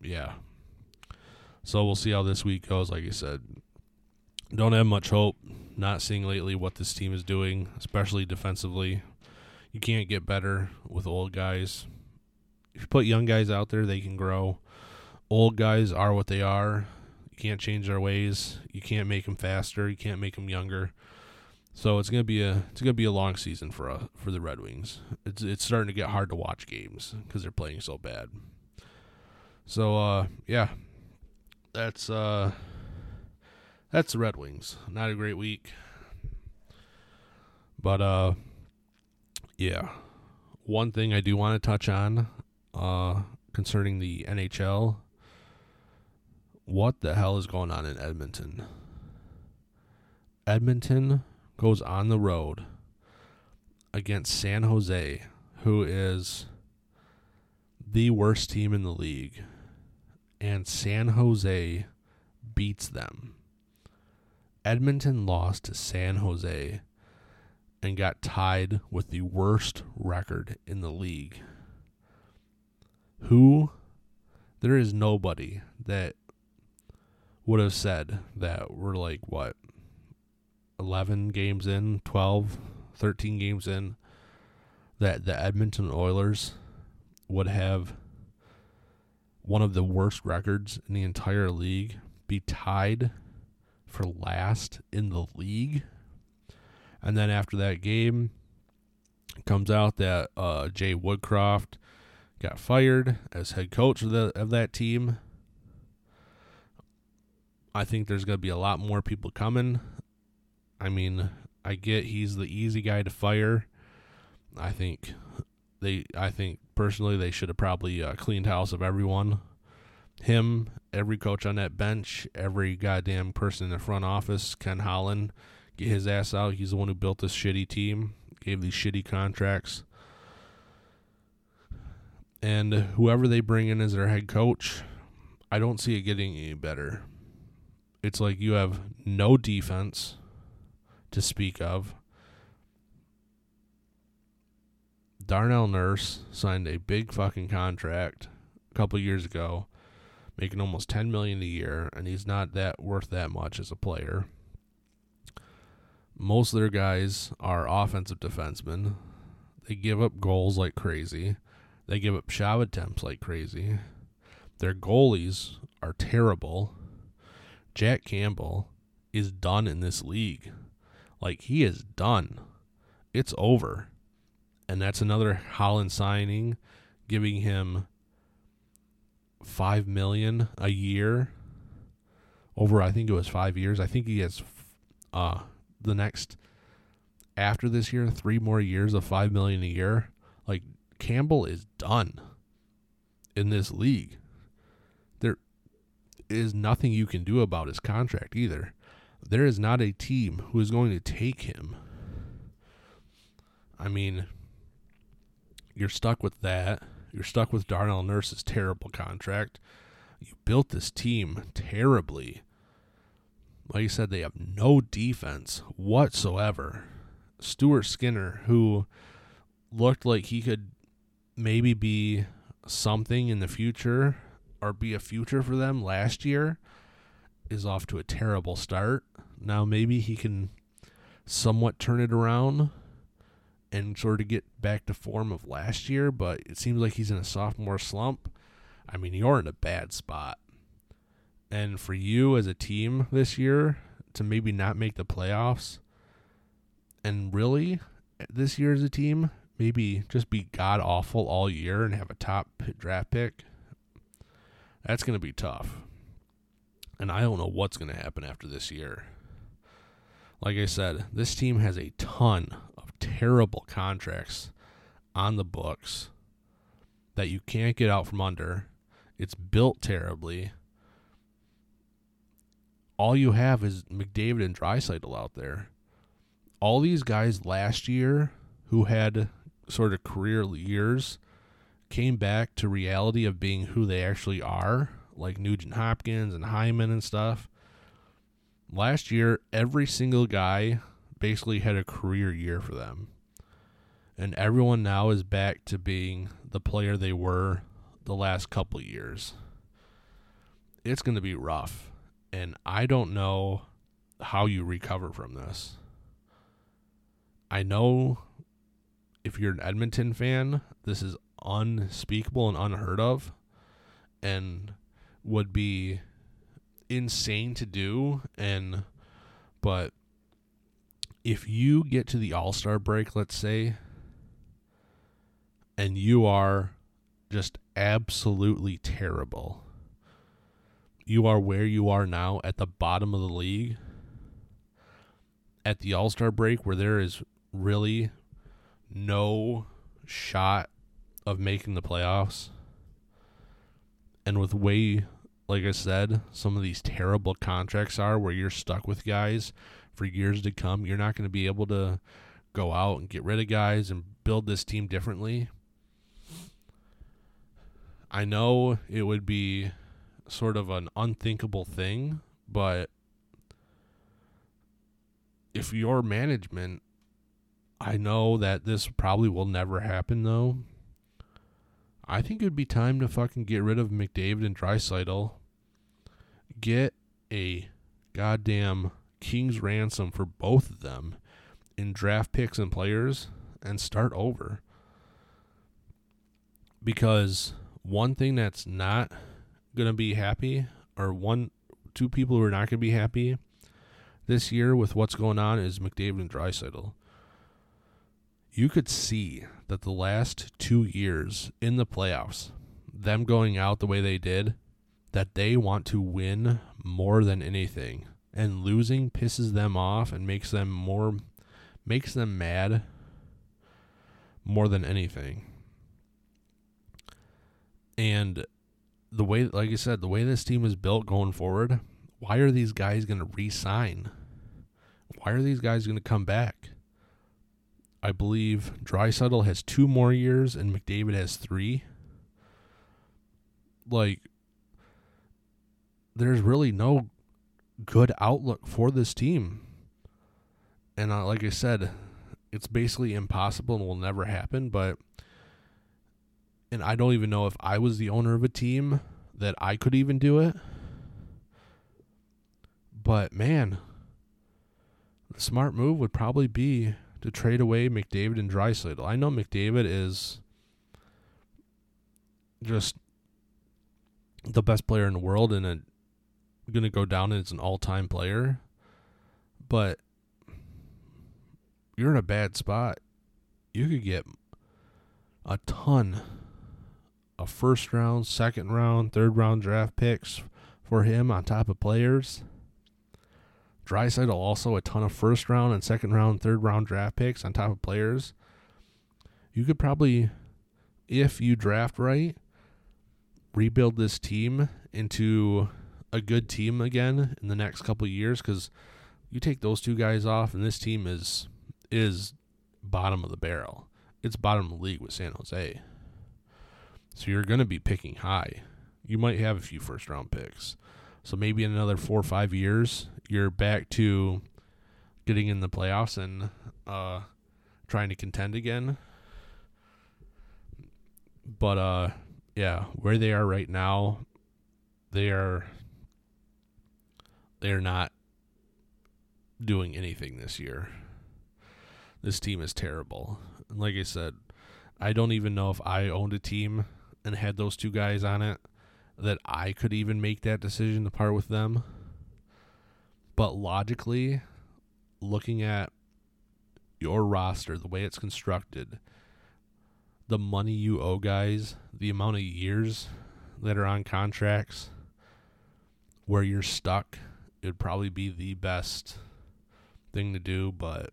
yeah. So we'll see how this week goes. Like I said, don't have much hope. Not seeing lately what this team is doing, especially defensively. You can't get better with old guys. If you put young guys out there, they can grow. Old guys are what they are. You can't change their ways. You can't make them faster. You can't make them younger. So it's gonna be a it's gonna be a long season for uh, for the Red Wings. It's it's starting to get hard to watch games because they're playing so bad. So uh yeah, that's uh that's the Red Wings. Not a great week, but uh yeah. One thing I do want to touch on uh, concerning the NHL. What the hell is going on in Edmonton? Edmonton goes on the road against San Jose, who is the worst team in the league. And San Jose beats them. Edmonton lost to San Jose and got tied with the worst record in the league. Who? There is nobody that would have said that we're like, what, 11 games in, 12, 13 games in, that the Edmonton Oilers would have one of the worst records in the entire league, be tied for last in the league and then after that game, comes out that uh, Jay Woodcroft got fired as head coach of, the, of that team. I think there's going to be a lot more people coming. I mean, I get he's the easy guy to fire. I think they I think personally they should have probably uh, cleaned house of everyone. Him, every coach on that bench, every goddamn person in the front office, Ken Holland, get his ass out. He's the one who built this shitty team, gave these shitty contracts. And whoever they bring in as their head coach, I don't see it getting any better. It's like you have no defense to speak of. Darnell Nurse signed a big fucking contract a couple years ago, making almost 10 million a year, and he's not that worth that much as a player. Most of their guys are offensive defensemen. They give up goals like crazy. They give up shot attempts like crazy. Their goalies are terrible. Jack Campbell is done in this league. Like he is done. It's over. And that's another Holland signing, giving him five million a year over I think it was five years. I think he has uh the next after this year, three more years of five million a year. Like Campbell is done in this league. Is nothing you can do about his contract either. There is not a team who is going to take him. I mean, you're stuck with that. You're stuck with Darnell Nurse's terrible contract. You built this team terribly. Like you said, they have no defense whatsoever. Stuart Skinner, who looked like he could maybe be something in the future or be a future for them last year, is off to a terrible start. Now maybe he can somewhat turn it around and sort of get back to form of last year, but it seems like he's in a sophomore slump. I mean, you're in a bad spot. And for you as a team this year to maybe not make the playoffs, and really this year as a team, maybe just be god awful all year and have a top draft pick, that's going to be tough. And I don't know what's going to happen after this year. Like I said, this team has a ton of terrible contracts on the books that you can't get out from under. It's built terribly. All you have is McDavid and Draisaitl out there. All these guys last year who had sort of career years came back to reality of being who they actually are, like Nugent Hopkins and Hyman and stuff. Last year, every single guy basically had a career year for them. And everyone now is back to being the player they were the last couple years. It's going to be rough. And I don't know how you recover from this. I know if you're an Edmonton fan, this is unspeakable and unheard of and would be insane to do and but if you get to the All-Star break, let's say, and you are just absolutely terrible. You are where you are now at the bottom of the league. At the All Star break, where there is really no shot of making the playoffs. And with way, like I said, some of these terrible contracts are where you're stuck with guys for years to come. You're not going to be able to go out and get rid of guys and build this team differently. I know it would be sort of an unthinkable thing, but if your management I know that this probably will never happen though. I think it would be time to fucking get rid of McDavid and Draisaitl. Get a goddamn king's ransom for both of them in draft picks and players and start over. Because one thing that's not going to be happy or one two people who are not going to be happy this year with what's going on is McDavid and Draisaitl you could see that the last two years in the playoffs, them going out the way they did, that they want to win more than anything. And losing pisses them off and makes them more makes them mad more than anything. And the way, like I said, the way this team is built going forward, why are these guys going to re sign? Why are these guys going to come back? I believe Draisaitl has two more years and McDavid has three. Like, there's really no good outlook for this team. And uh, like I said, it's basically impossible and will never happen. But, and I don't even know if I was the owner of a team that I could even do it. But man, the smart move would probably be to trade away McDavid and Draisaitl. I know McDavid is just the best player in the world and a, gonna go down as an all-time player, but you're in a bad spot. You could get a ton of first round, second round, third round draft picks for him on top of players. Draisaitl also a ton of first round and second round, third round draft picks on top of players. You could probably, if you draft right, rebuild this team into a good team again in the next couple years because you take those two guys off and this team is is bottom of the barrel. It's bottom of the league with San Jose. So you're going to be picking high. You might have a few first round picks. So maybe in another four or five years, you're back to getting in the playoffs and uh, trying to contend again. But uh, yeah, where they are right now, they are they are not doing anything this year. This team is terrible. And like I said, I don't even know if I owned a team and had those two guys on it that I could even make that decision to part with them. But logically, looking at your roster, the way it's constructed, the money you owe guys, the amount of years that are on contracts where you're stuck, it'd probably be the best thing to do, but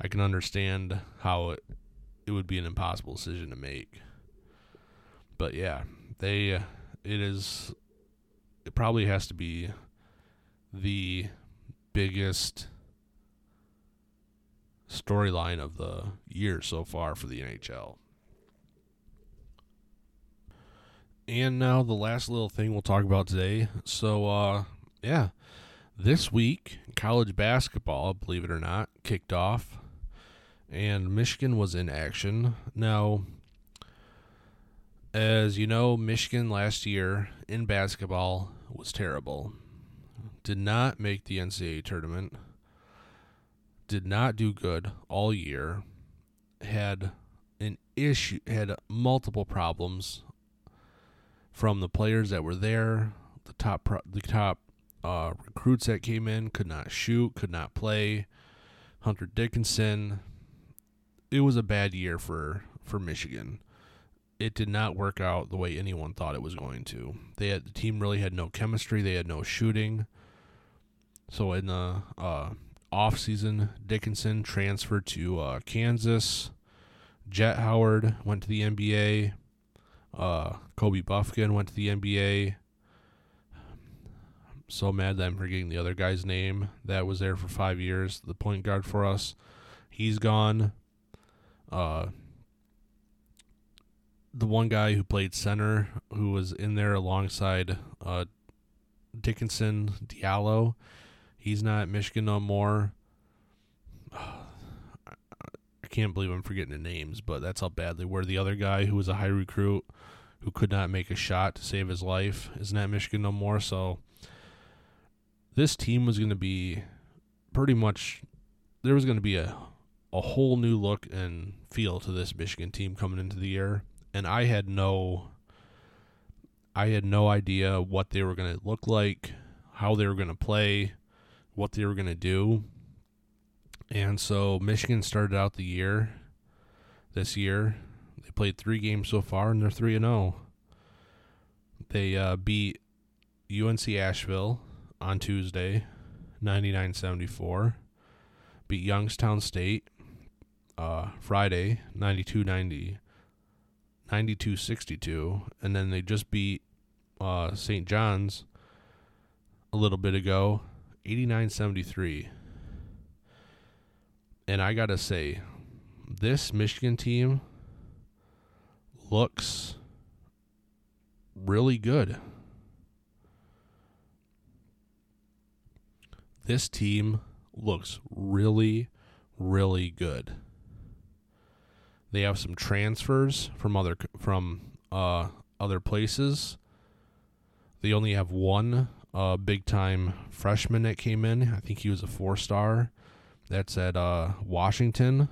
I can understand how it it would be an impossible decision to make. But yeah, they it is it probably has to be the biggest storyline of the year so far for the NHL. And now the last little thing we'll talk about today. So, uh, yeah, this week college basketball, believe it or not, kicked off, and Michigan was in action. Now, as you know, Michigan last year in basketball was terrible. Did not make the NCAA tournament. Did not do good all year. Had an issue, had multiple problems from the players that were there. The top pro- the top uh, recruits that came in could not shoot, could not play. Hunter Dickinson. It was a bad year for for Michigan. It did not work out the way anyone thought it was going to. They had the team really had no chemistry. They had no shooting. So in the uh, off season, Dickinson transferred to uh, Kansas. Jett Howard went to the NBA. Uh, Kobe Bufkin went to the NBA. I'm so mad that I'm forgetting the other guy's name that was there for five years, the point guard for us. He's gone. Uh, the one guy who played center, who was in there alongside uh, Dickinson Diallo, he's not Michigan no more. I can't believe I'm forgetting the names, but that's how bad they were. The other guy who was a high recruit who could not make a shot to save his life isn't at Michigan no more. So this team was going to be pretty much there was going to be a a whole new look and feel to this Michigan team coming into the year, and I had no I had no idea what they were going to look like, how they were going to play, what they were going to do. And so Michigan started out the year this year they played three games so far, and they're three and zero. Oh. They uh, beat UNC Asheville on Tuesday, 99-74. beat Youngstown State uh, Friday 92 90, 92 62. And then they just beat uh, St. John's a little bit ago 89 73. And I got to say, this Michigan team looks really good. This team looks really, really good. They have some transfers from other from uh, other places. They only have one uh, big time freshman that came in. I think he was a four star. That's at uh, Washington.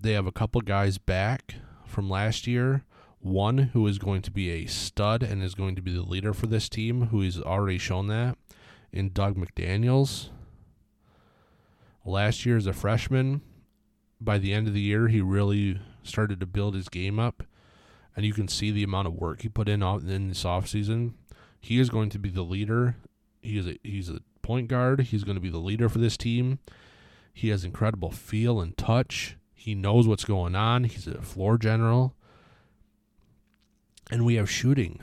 They have a couple guys back from last year. One who is going to be a stud and is going to be the leader for this team, who has already shown that, in Dug McDaniels. Last year as a freshman, by the end of the year, he really started to build his game up, and you can see the amount of work he put in in this offseason. He is going to be the leader. He is a, he's a point guard. He's going to be the leader for this team. He has incredible feel and touch. He knows what's going on. He's a floor general. And we have shooting.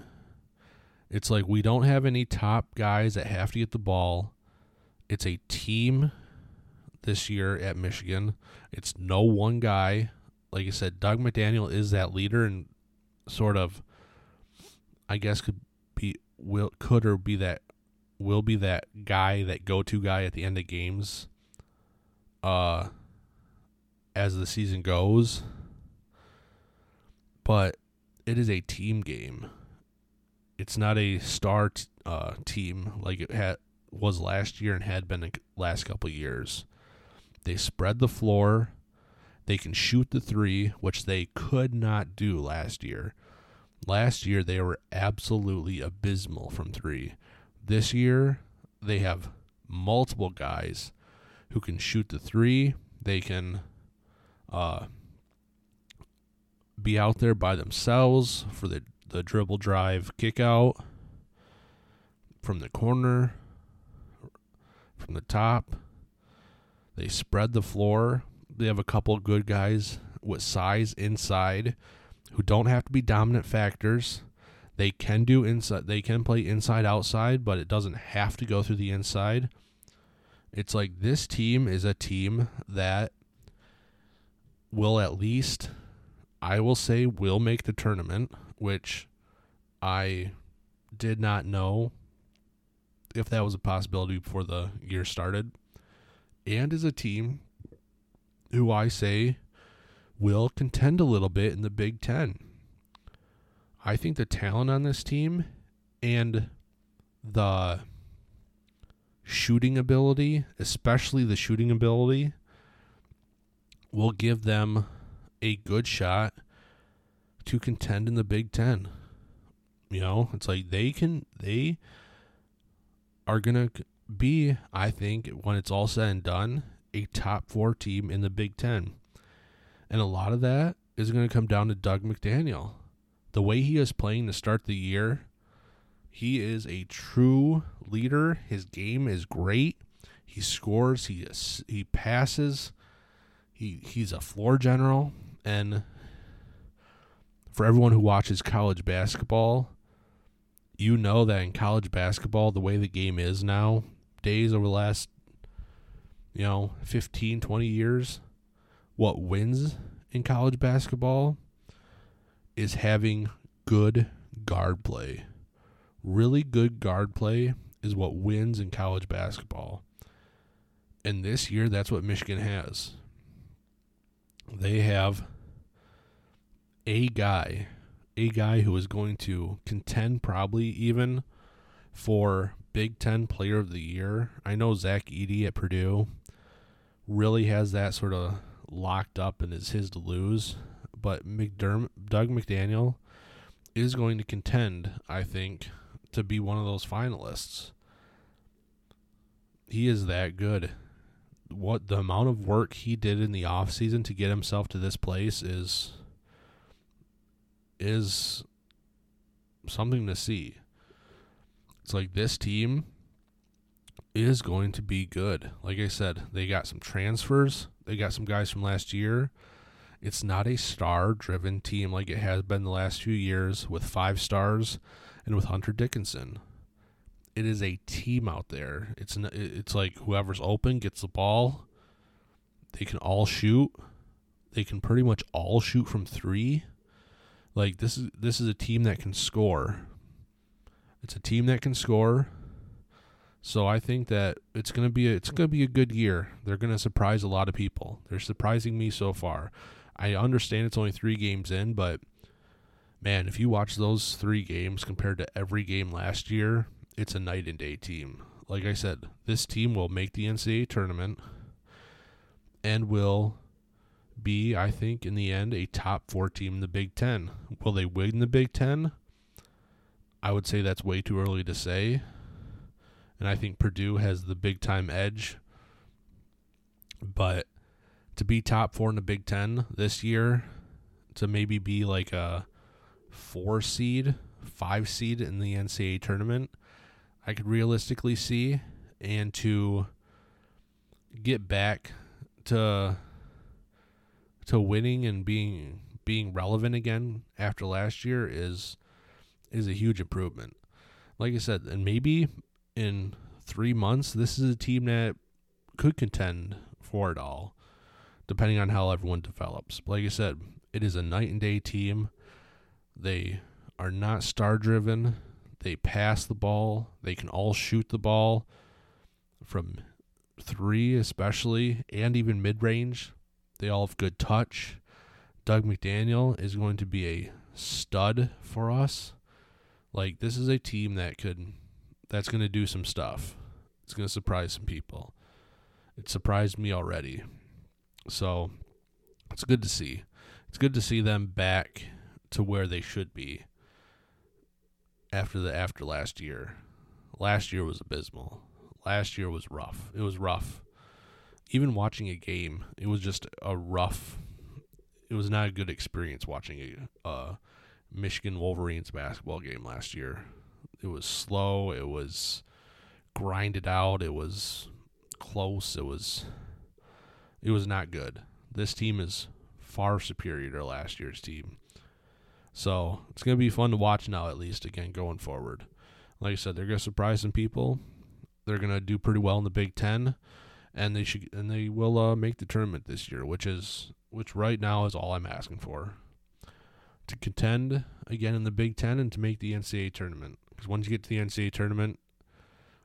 It's like we don't have any top guys that have to get the ball. It's a team this year at Michigan. It's no one guy. Like I said, Dug McDaniel is that leader and sort of I guess could be will could or be that will be that guy, that go to guy at the end of games. Uh as the season goes. But it is a team game. It's not a star t- uh, team like it had was last year and had been the last couple years. They spread the floor. They can shoot the three, which they could not do last year. Last year they were absolutely abysmal from three. This year they have multiple guys who can shoot the three. They can uh, be out there by themselves for the, the dribble drive kick out from the corner, from the top. They spread the floor. They have a couple good guys with size inside who don't have to be dominant factors. They can do inside they can play inside outside, but it doesn't have to go through the inside. It's like this team is a team that will at least, I will say, will make the tournament, which I did not know if that was a possibility before the year started. And is a team who I say will contend a little bit in the Big Ten. I think the talent on this team and the shooting ability, especially the shooting ability, will give them a good shot to contend in the Big Ten. You know, it's like they can, they are going to be, I think, when it's all said and done, a top four team in the Big Ten. And a lot of that is going to come down to Dug McDaniel. The way he is playing to start the year, he is a true leader. His game is great. He scores, he he passes, he he's a floor general, and for everyone who watches college basketball, you know that in college basketball, the way the game is now, days over the last, you know, 15, 20 years, what wins in college basketball is having good guard play. Really good guard play is what wins in college basketball. And this year, that's what Michigan has they have a guy, a guy who is going to contend probably even for Big Ten Player of the Year. I know Zach Edey at Purdue really has that sort of locked up and is his to lose, but McDermott, Dug McDaniel is going to contend, I think, to be one of those finalists. He is that good what the amount of work he did in the off season to get himself to this place is is something to see. It's like this team is going to be good. Like I said, they got some transfers, they got some guys from last year. It's not a star driven team like it has been the last few years with five stars and with Hunter Dickinson. It is a team out there. It's it's like whoever's open gets the ball. They can all shoot. They can pretty much all shoot from 3. Like this is this is a team that can score. It's a team that can score. So I think that it's gonna be a, it's gonna be a good year. They're gonna surprise a lot of people. They're surprising me so far. I understand it's only three games in, but man, if you watch those three games compared to every game last year, it's a night and day team. Like I said, this team will make the NCAA tournament and will be, I think, in the end, a top four team in the Big Ten. Will they win the Big Ten? I would say that's way too early to say and I think Purdue has the big time edge. But to be top four in the Big Ten this year, to maybe be like a four seed, five seed in the NCAA tournament, I could realistically see, and to get back to to winning and being being relevant again after last year is is a huge improvement. Like I said, and maybe in three months, this is a team that could contend for it all, depending on how everyone develops. But like I said, it is a night and day team. They are not star driven. They pass the ball. They can all shoot the ball from three, especially, and even mid range. They all have good touch. Dug McDaniel is going to be a stud for us. Like, this is a team that could that's going to do some stuff. It's going to surprise some people. It surprised me already. So it's good to see. It's good to see them back to where they should be after the after last year. Last year was abysmal. Last year was rough. It was rough. Even watching a game, it was just a rough. It was not a good experience watching a uh, Michigan Wolverines basketball game last year. It was slow. It was grinded out. It was close. It was it was not good. This team is far superior to last year's team. So it's gonna be fun to watch now at least again going forward. Like I said, they're gonna surprise some people. They're gonna do pretty well in the Big Ten, and they should and they will uh, make the tournament this year, which is which right now is all I'm asking for. To contend again in the Big Ten and to make the NCAA tournament. Because once you get to the NCAA tournament,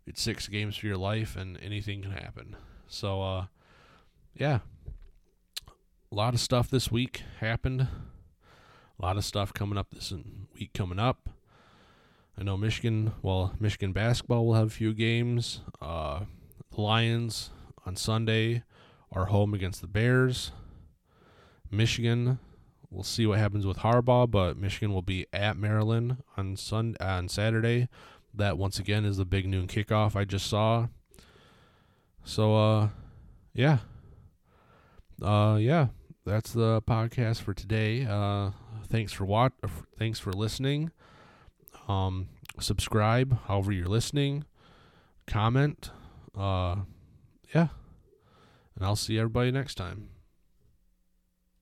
it's six games for your life, and anything can happen. So, uh, yeah, a lot of stuff this week happened. A lot of stuff coming up this week coming up. I know Michigan. Well, Michigan basketball will have a few games. Uh, the Lions on Sunday are home against the Bears. Michigan we'll see what happens with Harbaugh, but Michigan will be at Maryland on Sun on Saturday. That once again is the big noon kickoff I just saw. So uh yeah. Uh yeah, that's the podcast for today. Uh thanks for what thanks for listening. Um subscribe however you're listening. Comment. Uh yeah. And I'll see everybody next time.